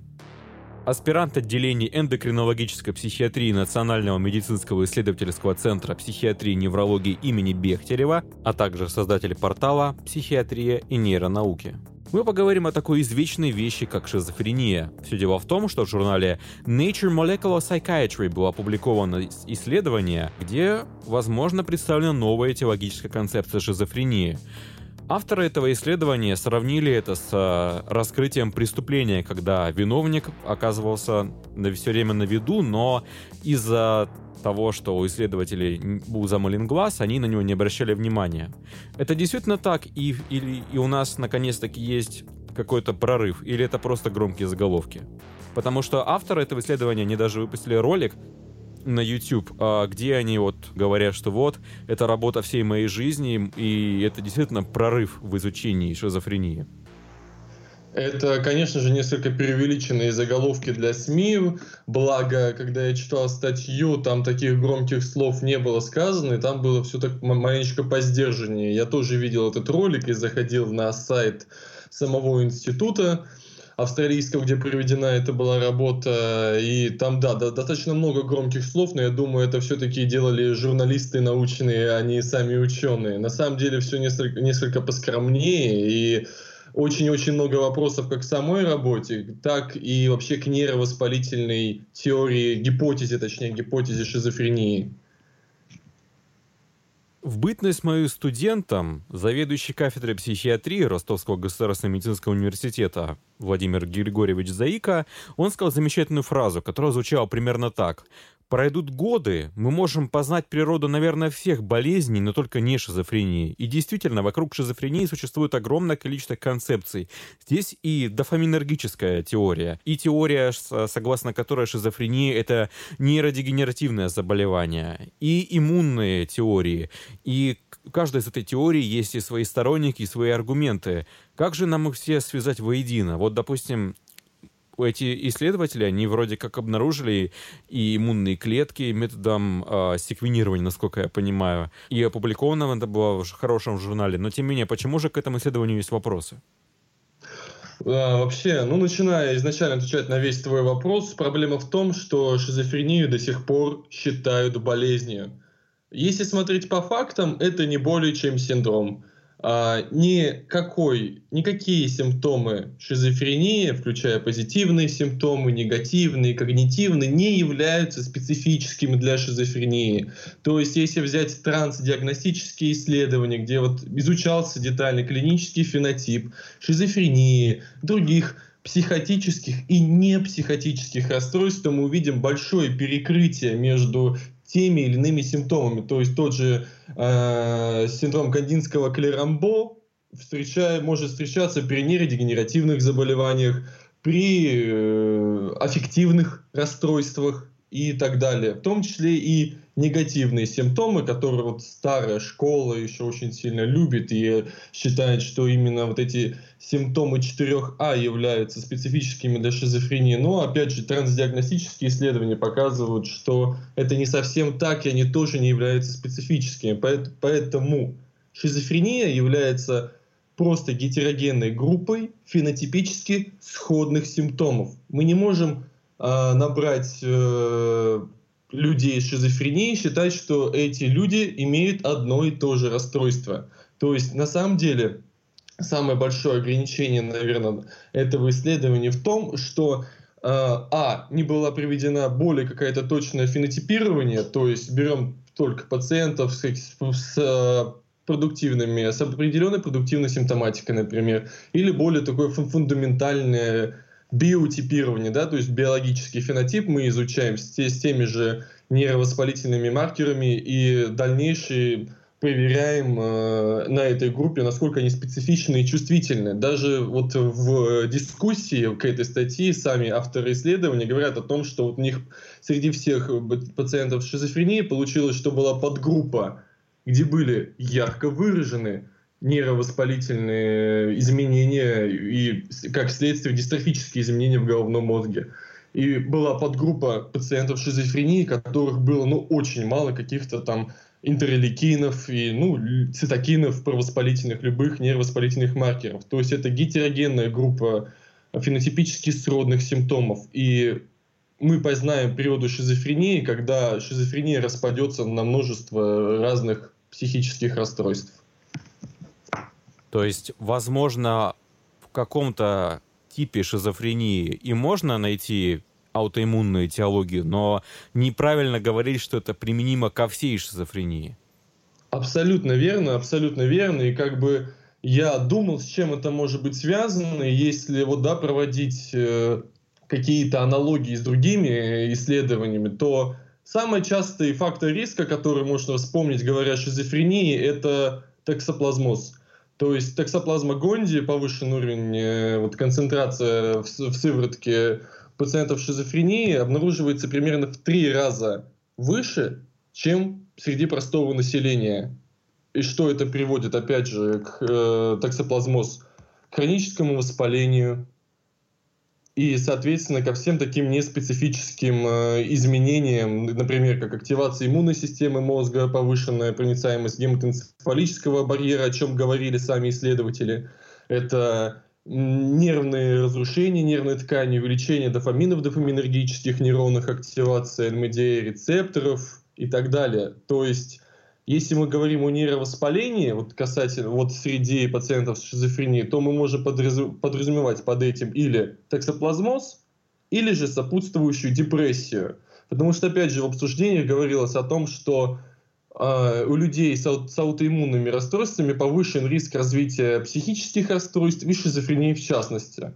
аспирант отделений эндокринологической психиатрии Национального медицинского исследовательского центра психиатрии и неврологии имени Бехтерева, а также создатель портала «Психиатрия и нейронауки». Мы поговорим о такой извечной вещи, как шизофрения. Все дело в том, что в журнале Nature Molecular Psychiatry было опубликовано исследование, где, возможно, представлена новая теологическая концепция шизофрении. Авторы этого исследования сравнили это с э, раскрытием преступления, когда виновник оказывался на все время на виду, но из-за того, что у исследователей был замылен глаз, они на него не обращали внимания. Это действительно так, и, или, и у нас наконец-таки есть какой-то прорыв, или это просто громкие заголовки? Потому что авторы этого исследования, они даже выпустили ролик на YouTube, а, где они вот говорят, что вот, это работа всей моей жизни, и это действительно прорыв в изучении шизофрении. Это, конечно же, несколько преувеличенные заголовки для СМИ. Благо, когда я читал статью, там таких громких слов не было сказано, и там было все так маленечко по сдержаннее. Я тоже видел этот ролик и заходил на сайт самого института австралийского, где проведена эта была работа. И там, да, да, достаточно много громких слов, но я думаю, это все-таки делали журналисты научные, а не сами ученые. На самом деле все несколько, несколько поскромнее, и очень-очень много вопросов как к самой работе, так и вообще к нейровоспалительной теории, гипотезе, точнее, гипотезе шизофрении. В бытность мою студентом заведующий кафедрой психиатрии Ростовского государственного медицинского университета Владимир Григорьевич Заика, он сказал замечательную фразу, которая звучала примерно так. Пройдут годы, мы можем познать природу, наверное, всех болезней, но только не шизофрении. И действительно, вокруг шизофрении существует огромное количество концепций. Здесь и дофаминергическая теория, и теория, согласно которой шизофрения — это нейродегенеративное заболевание, и иммунные теории. И каждой из этой теории есть и свои сторонники, и свои аргументы. Как же нам их все связать воедино? Вот, допустим, эти исследователи, они вроде как обнаружили и иммунные клетки методом э, секвенирования, насколько я понимаю. И опубликовано это было в хорошем журнале. Но тем не менее, почему же к этому исследованию есть вопросы? А, вообще, ну, начиная изначально отвечать на весь твой вопрос, проблема в том, что шизофрению до сих пор считают болезнью. Если смотреть по фактам, это не более чем синдром а, никакой, никакие симптомы шизофрении, включая позитивные симптомы, негативные, когнитивные, не являются специфическими для шизофрении. То есть, если взять трансдиагностические исследования, где вот изучался детальный клинический фенотип шизофрении, других психотических и непсихотических расстройств, то мы увидим большое перекрытие между теми или иными симптомами. То есть тот же э, синдром кандинского клерамбо встречая, может встречаться при нейродегенеративных заболеваниях, при э, аффективных расстройствах и так далее. В том числе и негативные симптомы, которые вот старая школа еще очень сильно любит и считает, что именно вот эти симптомы 4А являются специфическими для шизофрении. Но, опять же, трансдиагностические исследования показывают, что это не совсем так, и они тоже не являются специфическими. Поэтому шизофрения является просто гетерогенной группой фенотипически сходных симптомов. Мы не можем э, набрать э, людей с шизофренией, считать, что эти люди имеют одно и то же расстройство. То есть на самом деле самое большое ограничение, наверное, этого исследования в том, что э, а, не была проведена более какая-то точное фенотипирование, то есть берем только пациентов с, с э, продуктивными, с определенной продуктивной симптоматикой, например, или более такое фундаментальное биотипирование, да, то есть биологический фенотип мы изучаем с, с теми же нейровоспалительными маркерами и дальнейшие проверяем э, на этой группе, насколько они специфичны и чувствительны. Даже вот в дискуссии к этой статье сами авторы исследования говорят о том, что вот у них среди всех пациентов с шизофренией получилось, что была подгруппа, где были ярко выражены нейровоспалительные изменения и, как следствие, дистрофические изменения в головном мозге. И была подгруппа пациентов с шизофренией, которых было ну, очень мало каких-то там интерлейкинов и ну, цитокинов провоспалительных, любых нервоспалительных маркеров. То есть это гетерогенная группа фенотипически сродных симптомов. И мы познаем природу шизофрении, когда шизофрения распадется на множество разных психических расстройств. То есть, возможно, в каком-то типе шизофрении и можно найти аутоиммунную этиологию, но неправильно говорить, что это применимо ко всей шизофрении. Абсолютно верно, абсолютно верно. И как бы я думал, с чем это может быть связано, если вот, да, проводить э, какие-то аналогии с другими исследованиями, то самый частый фактор риска, который можно вспомнить, говоря о шизофрении, это токсоплазмоз. То есть токсоплазма Гонди, повышенный уровень, э, вот концентрация в, в сыворотке пациентов шизофрении обнаруживается примерно в три раза выше, чем среди простого населения. И что это приводит, опять же, к э, токсоплазмоз? К хроническому воспалению и, соответственно, ко всем таким неспецифическим э, изменениям, например, как активация иммунной системы мозга, повышенная проницаемость гематоэнцефалического барьера, о чем говорили сами исследователи. Это нервные разрушения нервной ткани, увеличение дофаминов, дофаминергических нейронных, активация NMDA рецепторов и так далее. То есть, если мы говорим о нейровоспалении, вот касательно вот среди пациентов с шизофренией, то мы можем подразумевать под этим или токсоплазмоз, или же сопутствующую депрессию. Потому что, опять же, в обсуждениях говорилось о том, что а, у людей с, с аутоиммунными расстройствами повышен риск развития психических расстройств и шизофрении в частности.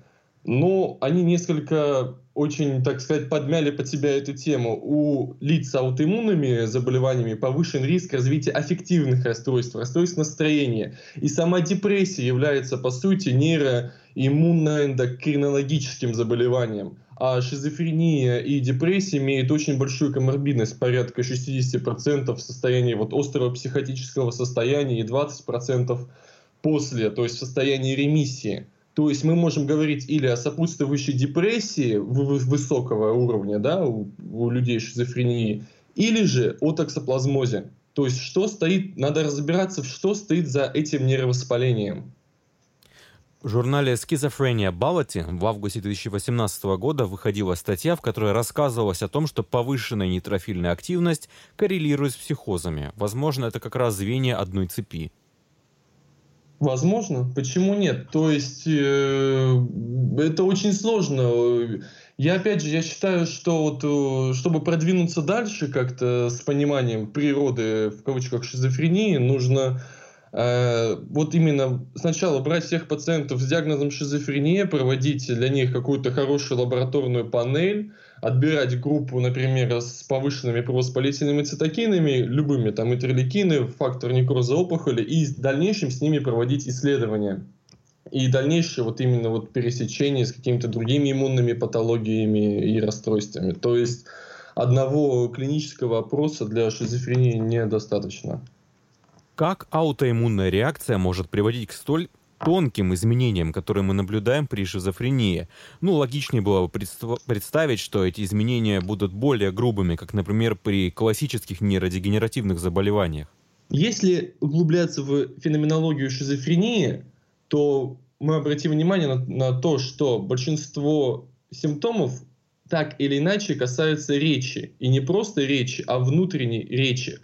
Но они несколько очень, так сказать, подмяли под себя эту тему. У лиц с аутоиммунными заболеваниями повышен риск развития аффективных расстройств, расстройств настроения. И сама депрессия является, по сути, нейроиммуноэндокринологическим заболеванием. А шизофрения и депрессия имеют очень большую коморбидность, порядка 60% в состоянии вот острого психотического состояния и 20% после, то есть в состоянии ремиссии. То есть мы можем говорить или о сопутствующей депрессии высокого уровня да, у, у людей шизофрении, или же о токсоплазмозе. То есть что стоит, надо разбираться, что стоит за этим нервовоспалением. В журнале Schizophrenia Ballot в августе 2018 года выходила статья, в которой рассказывалось о том, что повышенная нейтрофильная активность коррелирует с психозами. Возможно, это как раз звенья одной цепи. Возможно. Почему нет? То есть э, это очень сложно. Я опять же, я считаю, что вот, э, чтобы продвинуться дальше как-то с пониманием природы, в кавычках, шизофрении, нужно Э, вот именно сначала брать всех пациентов с диагнозом шизофрения, проводить для них какую-то хорошую лабораторную панель, отбирать группу, например, с повышенными провоспалительными цитокинами, любыми, там, интерлейкины, фактор некроза опухоли, и в дальнейшем с ними проводить исследования. И дальнейшее вот именно вот пересечение с какими-то другими иммунными патологиями и расстройствами. То есть одного клинического опроса для шизофрении недостаточно. Как аутоиммунная реакция может приводить к столь тонким изменениям, которые мы наблюдаем при шизофрении. Ну, логичнее было бы представить, что эти изменения будут более грубыми, как, например, при классических нейродегенеративных заболеваниях. Если углубляться в феноменологию шизофрении, то мы обратим внимание на, на то, что большинство симптомов так или иначе касаются речи. И не просто речи, а внутренней речи.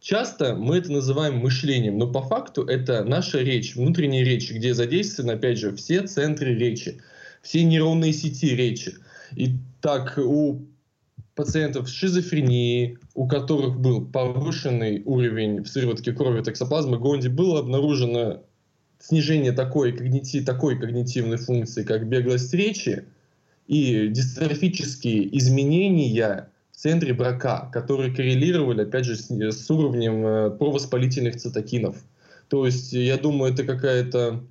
Часто мы это называем мышлением, но по факту это наша речь, внутренняя речь, где задействованы, опять же, все центры речи, все нейронные сети речи. И так у пациентов с шизофренией, у которых был повышенный уровень в сыворотке крови токсоплазмы Гонди, было обнаружено снижение такой, когнити, такой когнитивной функции, как беглость речи, и дистрофические изменения центре брака, которые коррелировали, опять же, с, с уровнем э, провоспалительных цитокинов. То есть, я думаю, это какая-то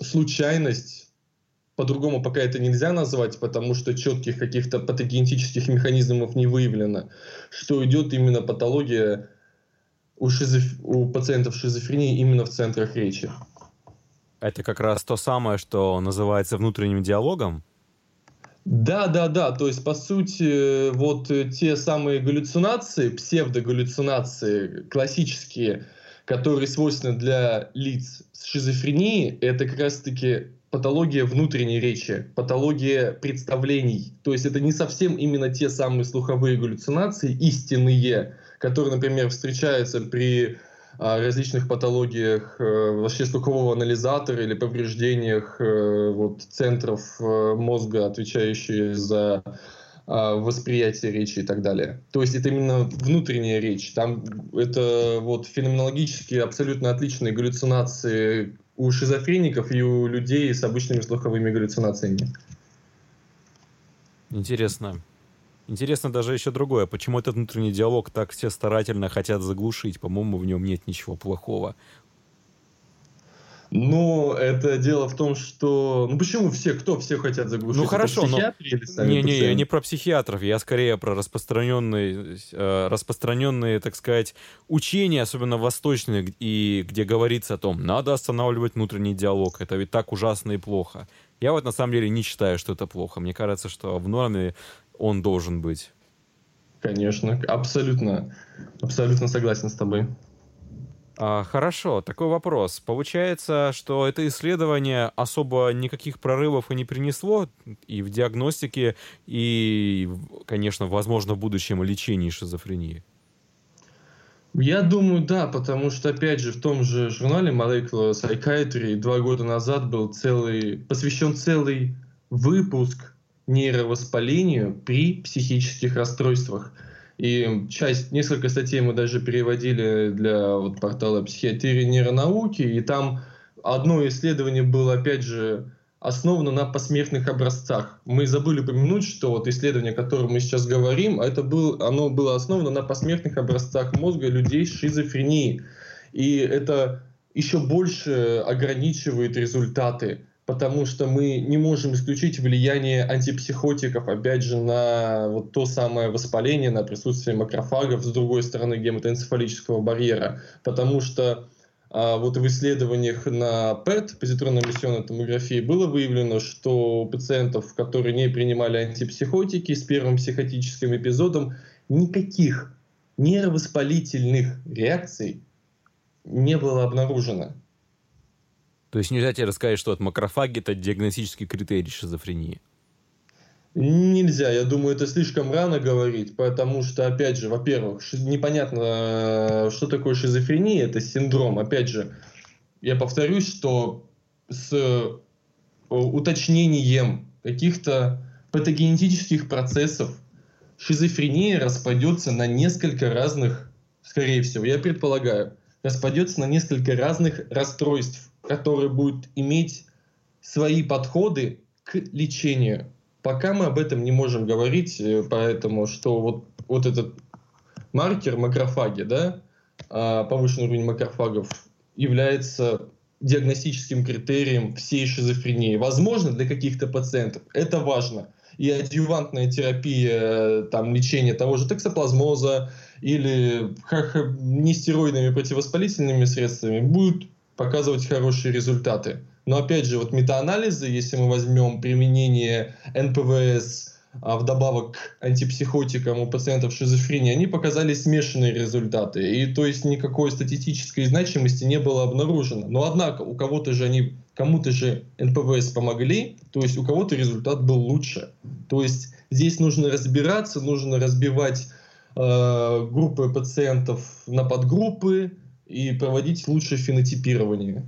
случайность, по-другому пока это нельзя назвать, потому что четких каких-то патогенетических механизмов не выявлено, что идет именно патология у, шизоф... у пациентов шизофрении именно в центрах речи. Это как раз то самое, что называется внутренним диалогом? Да, да, да. То есть, по сути, вот те самые галлюцинации, псевдогаллюцинации классические, которые свойственны для лиц с шизофренией, это как раз-таки патология внутренней речи, патология представлений. То есть это не совсем именно те самые слуховые галлюцинации, истинные, которые, например, встречаются при различных патологиях э, вообще слухового анализатора или повреждениях э, вот, центров э, мозга, отвечающие за а, восприятие речи и так далее. То есть это именно внутренняя речь. Там это вот феноменологически абсолютно отличные галлюцинации у шизофреников и у людей с обычными слуховыми галлюцинациями. Интересно. Интересно даже еще другое. Почему этот внутренний диалог так все старательно хотят заглушить? По-моему, в нем нет ничего плохого. Ну, это дело в том, что... Ну, почему все, кто все хотят заглушить? Ну, хорошо, но... Не-не, я не про психиатров, я скорее про распространенные, э, распространенные, так сказать, учения, особенно восточные, и где говорится о том, надо останавливать внутренний диалог, это ведь так ужасно и плохо. Я вот на самом деле не считаю, что это плохо. Мне кажется, что в норме он должен быть. Конечно, абсолютно, абсолютно согласен с тобой. А, хорошо, такой вопрос. Получается, что это исследование особо никаких прорывов и не принесло и в диагностике, и, конечно, возможно, в будущем лечении шизофрении? Я думаю, да, потому что, опять же, в том же журнале Molecular Psychiatry два года назад был целый, посвящен целый выпуск нейровоспалению при психических расстройствах. И часть, несколько статей мы даже переводили для вот, портала психиатрии нейронауки, и там одно исследование было, опять же, основано на посмертных образцах. Мы забыли упомянуть, что вот исследование, о котором мы сейчас говорим, это был, оно было основано на посмертных образцах мозга людей с шизофренией. И это еще больше ограничивает результаты потому что мы не можем исключить влияние антипсихотиков, опять же, на вот то самое воспаление, на присутствие макрофагов, с другой стороны, гематоэнцефалического барьера, потому что а вот в исследованиях на ПЭТ, позитронно-эмиссионной томографии, было выявлено, что у пациентов, которые не принимали антипсихотики с первым психотическим эпизодом, никаких нервоспалительных реакций не было обнаружено. То есть нельзя тебе рассказать, что от макрофаги это диагностический критерий шизофрении? Нельзя, я думаю, это слишком рано говорить, потому что, опять же, во-первых, непонятно, что такое шизофрения, это синдром. Опять же, я повторюсь, что с э, уточнением каких-то патогенетических процессов шизофрения распадется на несколько разных, скорее всего, я предполагаю, распадется на несколько разных расстройств который будет иметь свои подходы к лечению. Пока мы об этом не можем говорить, э, поэтому что вот, вот этот маркер макрофаги, да, а, повышенный уровень макрофагов, является диагностическим критерием всей шизофрении. Возможно, для каких-то пациентов это важно. И адъювантная терапия, э, там, лечение того же токсоплазмоза или нестероидными противовоспалительными средствами будет показывать хорошие результаты. Но опять же, вот метаанализы, если мы возьмем применение НПВС а вдобавок к антипсихотикам у пациентов шизофрении, они показали смешанные результаты. И то есть никакой статистической значимости не было обнаружено. Но однако у кого-то же они, кому-то же НПВС помогли, то есть у кого-то результат был лучше. То есть здесь нужно разбираться, нужно разбивать э, группы пациентов на подгруппы, и проводить лучшее фенотипирование.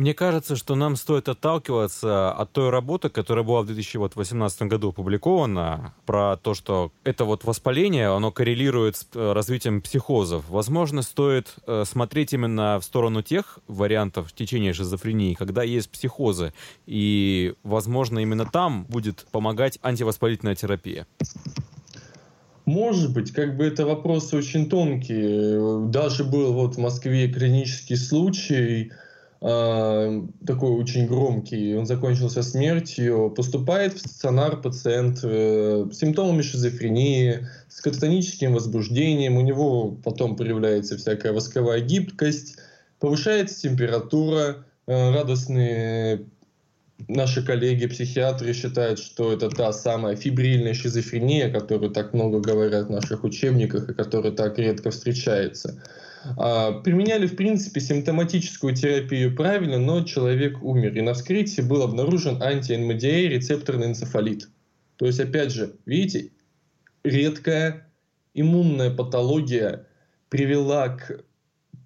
Мне кажется, что нам стоит отталкиваться от той работы, которая была в 2018 году опубликована, про то, что это вот воспаление, оно коррелирует с э, развитием психозов. Возможно, стоит э, смотреть именно в сторону тех вариантов течения шизофрении, когда есть психозы. И, возможно, именно там будет помогать антивоспалительная терапия. Может быть, как бы это вопросы очень тонкие. Даже был вот в Москве клинический случай, э, такой очень громкий, он закончился смертью. Поступает в стационар пациент э, с симптомами шизофрении, с кататоническим возбуждением, у него потом проявляется всякая восковая гибкость, повышается температура, э, радостные наши коллеги-психиатры считают, что это та самая фибрильная шизофрения, о которой так много говорят в наших учебниках и которая так редко встречается. А, применяли, в принципе, симптоматическую терапию правильно, но человек умер. И на вскрытии был обнаружен анти-НМДА рецепторный энцефалит. То есть, опять же, видите, редкая иммунная патология привела к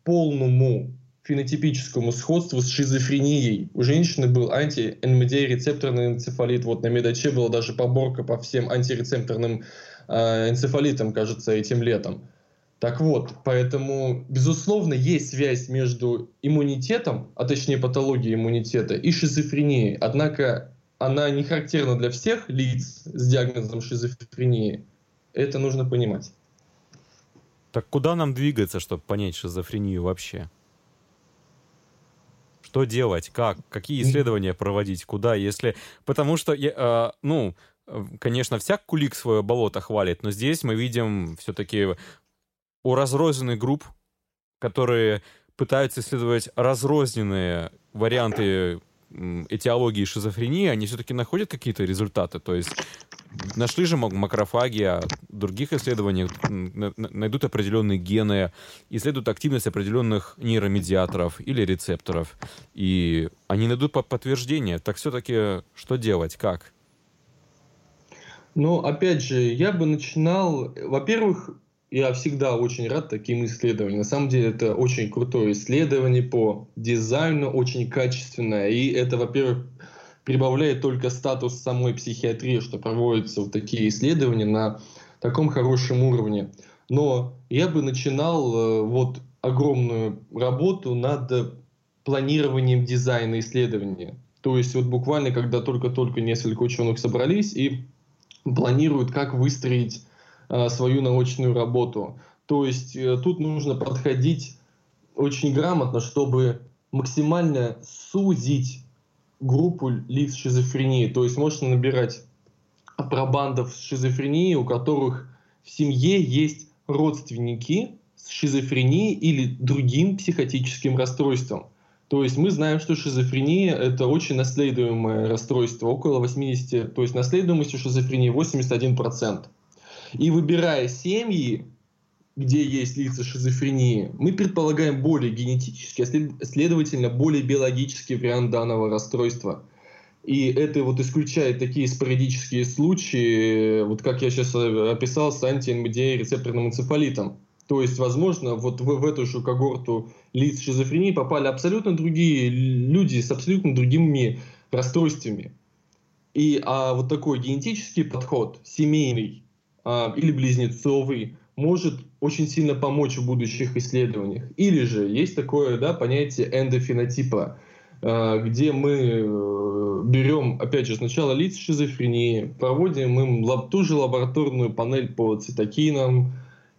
полному фенотипическому сходству с шизофренией. У женщины был анти-НМД рецепторный энцефалит. Вот на Медаче была даже поборка по всем антирецепторным э, энцефалитам, кажется, этим летом. Так вот, поэтому, безусловно, есть связь между иммунитетом, а точнее патологией иммунитета, и шизофренией. Однако она не характерна для всех лиц с диагнозом шизофрении. Это нужно понимать. Так куда нам двигаться, чтобы понять шизофрению вообще? Что делать, как, какие исследования проводить, куда, если... Потому что, э, ну, конечно, всяк кулик свое болото хвалит, но здесь мы видим все-таки у разрозненных групп, которые пытаются исследовать разрозненные варианты этиологии шизофрении, они все-таки находят какие-то результаты. То есть нашли же макрофаги, а других исследованиях найдут определенные гены, исследуют активность определенных нейромедиаторов или рецепторов. И они найдут подтверждение. Так все-таки что делать, как? Ну, опять же, я бы начинал... Во-первых, я всегда очень рад таким исследованиям. На самом деле это очень крутое исследование по дизайну, очень качественное. И это, во-первых, прибавляет только статус самой психиатрии, что проводятся вот такие исследования на таком хорошем уровне. Но я бы начинал э, вот огромную работу над планированием дизайна исследования. То есть вот буквально, когда только-только несколько ученых собрались и планируют, как выстроить Э, свою научную работу. То есть э, тут нужно подходить очень грамотно, чтобы максимально сузить группу лиц шизофрении. То есть можно набирать пробандов с шизофренией, у которых в семье есть родственники с шизофренией или другим психотическим расстройством. То есть мы знаем, что шизофрения – это очень наследуемое расстройство, около 80, то есть наследуемость у шизофрении 81%. И выбирая семьи, где есть лица шизофрении, мы предполагаем более генетический, а следовательно, более биологический вариант данного расстройства. И это вот исключает такие спорадические случаи, вот как я сейчас описал, с анти-НМДА рецепторным энцефалитом. То есть, возможно, вот в, в эту же когорту лиц шизофрении попали абсолютно другие люди с абсолютно другими расстройствами. И а вот такой генетический подход, семейный, а, или близнецовый может очень сильно помочь в будущих исследованиях. Или же есть такое да, понятие эндофенотипа, а, где мы э, берем, опять же, сначала лиц шизофрении, проводим им ту же лабораторную панель по цитокинам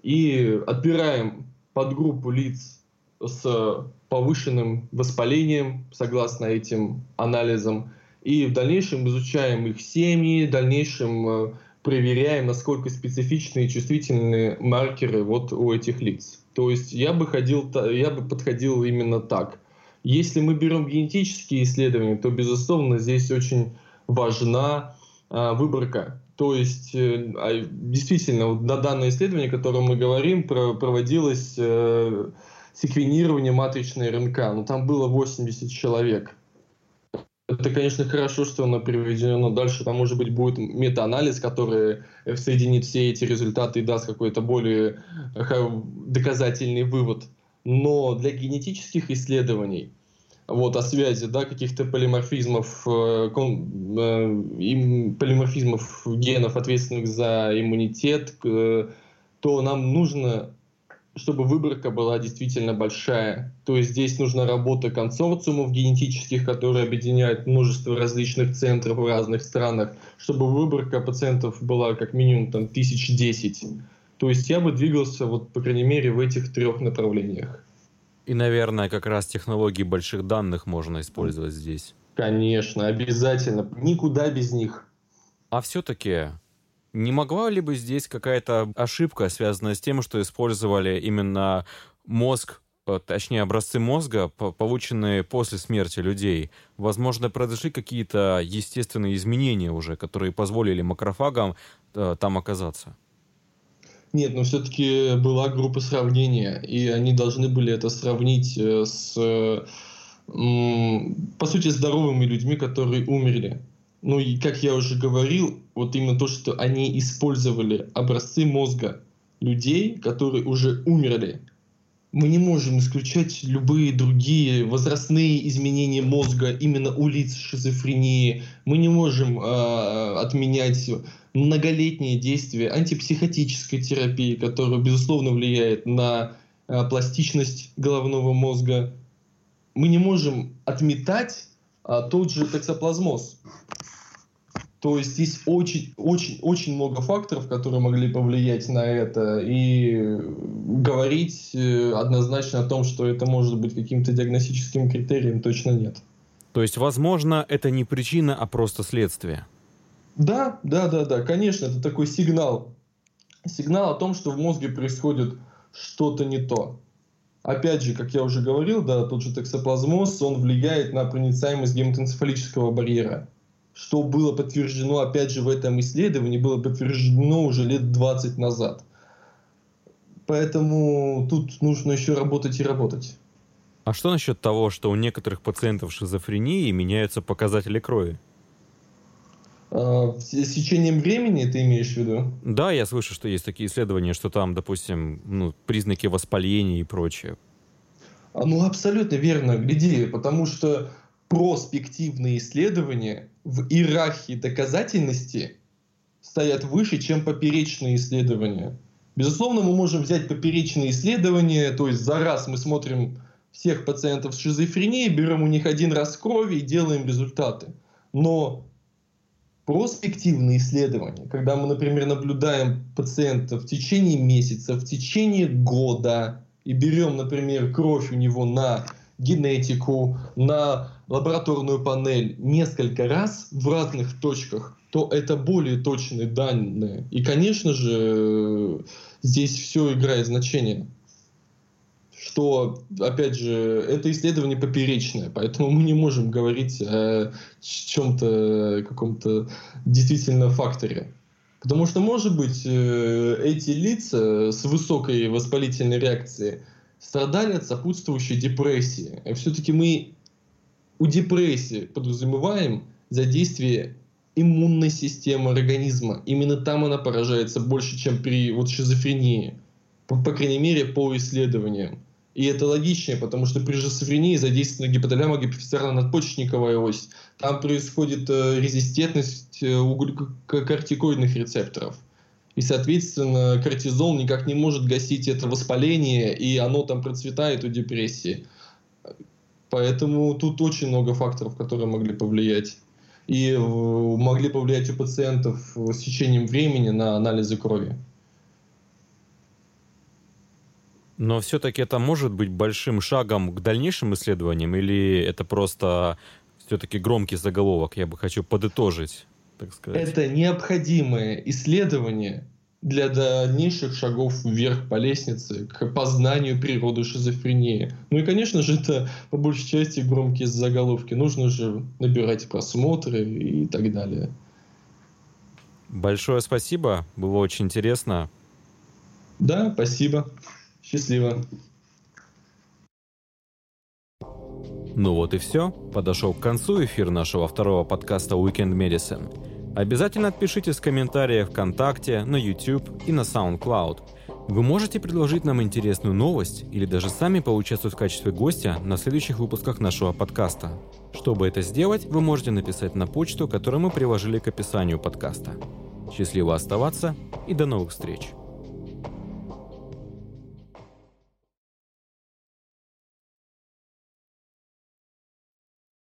и отбираем подгруппу лиц с повышенным воспалением, согласно этим анализам, и в дальнейшем изучаем их семьи, в дальнейшем э, проверяем, насколько специфичные и чувствительные маркеры вот у этих лиц. То есть я бы, ходил, я бы подходил именно так. Если мы берем генетические исследования, то, безусловно, здесь очень важна а, выборка. То есть, э, а, действительно, вот на данное исследование, о котором мы говорим, про, проводилось э, секвенирование матричной РНК. Но там было 80 человек. Это, конечно, хорошо, что оно приведено, но дальше там, может быть, будет метаанализ, который соединит все эти результаты и даст какой-то более доказательный вывод. Но для генетических исследований вот, о связи, да, каких-то полиморфизмов, э, э, полиморфизмов генов, ответственных за иммунитет, э, то нам нужно, чтобы выборка была действительно большая. То есть здесь нужна работа консорциумов генетических, которые объединяют множество различных центров в разных странах, чтобы выборка пациентов была как минимум там тысяч десять. То есть я бы двигался, вот, по крайней мере, в этих трех направлениях. И, наверное, как раз технологии больших данных можно использовать здесь. Конечно, обязательно. Никуда без них. А все-таки не могла ли бы здесь какая-то ошибка, связанная с тем, что использовали именно мозг, э, точнее образцы мозга, полученные после смерти людей? Возможно, произошли какие-то естественные изменения уже, которые позволили макрофагам э, там оказаться? Нет, но все-таки была группа сравнения, и они должны были это сравнить э, с, по сути, здоровыми людьми, которые умерли. Ну и, как я уже говорил, вот именно то, что они использовали образцы мозга людей, которые уже умерли. Мы не можем исключать любые другие возрастные изменения мозга именно у лиц шизофрении. Мы не можем э, отменять многолетние действия антипсихотической терапии, которая, безусловно, влияет на э, пластичность головного мозга. Мы не можем отметать а, тот же токсоплазмоз. То есть здесь очень, очень, очень много факторов, которые могли повлиять на это, и говорить э, однозначно о том, что это может быть каким-то диагностическим критерием, точно нет. То есть, возможно, это не причина, а просто следствие. Да, да, да, да, конечно, это такой сигнал. Сигнал о том, что в мозге происходит что-то не то. Опять же, как я уже говорил, да, тот же токсоплазмоз, он влияет на проницаемость гематоэнцефалического барьера, что было подтверждено, опять же, в этом исследовании, было подтверждено уже лет 20 назад. Поэтому тут нужно еще работать и работать. А что насчет того, что у некоторых пациентов шизофрении меняются показатели крови? А, с течением времени ты имеешь в виду? Да, я слышу, что есть такие исследования, что там, допустим, ну, признаки воспаления и прочее. А, ну, абсолютно верно. Гляди, потому что проспективные исследования в иерархии доказательности стоят выше, чем поперечные исследования. Безусловно, мы можем взять поперечные исследования, то есть за раз мы смотрим всех пациентов с шизофренией, берем у них один раз крови и делаем результаты. Но проспективные исследования, когда мы, например, наблюдаем пациента в течение месяца, в течение года, и берем, например, кровь у него на генетику, на лабораторную панель несколько раз в разных точках, то это более точные данные. И, конечно же, здесь все играет значение что, опять же, это исследование поперечное, поэтому мы не можем говорить о чем-то, каком-то действительно факторе. Потому что, может быть, э, эти лица с высокой воспалительной реакцией страдали от сопутствующей депрессии. И все-таки мы у депрессии подразумеваем задействие иммунной системы организма. Именно там она поражается больше, чем при вот, шизофрении. По, по крайней мере, по исследованиям. И это логичнее, потому что при шизофрении задействована гипоталяма гипофизарно-надпочечниковая ось. Там происходит э, резистентность э, кортикоидных рецепторов. И, соответственно, кортизол никак не может гасить это воспаление, и оно там процветает у депрессии. Поэтому тут очень много факторов, которые могли повлиять. И э, могли повлиять у пациентов с течением времени на анализы крови. Но все-таки это может быть большим шагом к дальнейшим исследованиям, или это просто все-таки громкий заголовок, я бы хочу подытожить, так сказать. Это необходимое исследование для дальнейших шагов вверх по лестнице к познанию природы шизофрении. Ну и, конечно же, это по большей части громкие заголовки. Нужно же набирать просмотры и так далее. Большое спасибо, было очень интересно. Да, спасибо. Счастливо. Ну вот и все. Подошел к концу эфир нашего второго подкаста Weekend Medicine. Обязательно отпишитесь в комментариях ВКонтакте, на YouTube и на SoundCloud. Вы можете предложить нам интересную новость или даже сами поучаствовать в качестве гостя на следующих выпусках нашего подкаста. Чтобы это сделать, вы можете написать на почту, которую мы приложили к описанию подкаста. Счастливо оставаться и до новых встреч!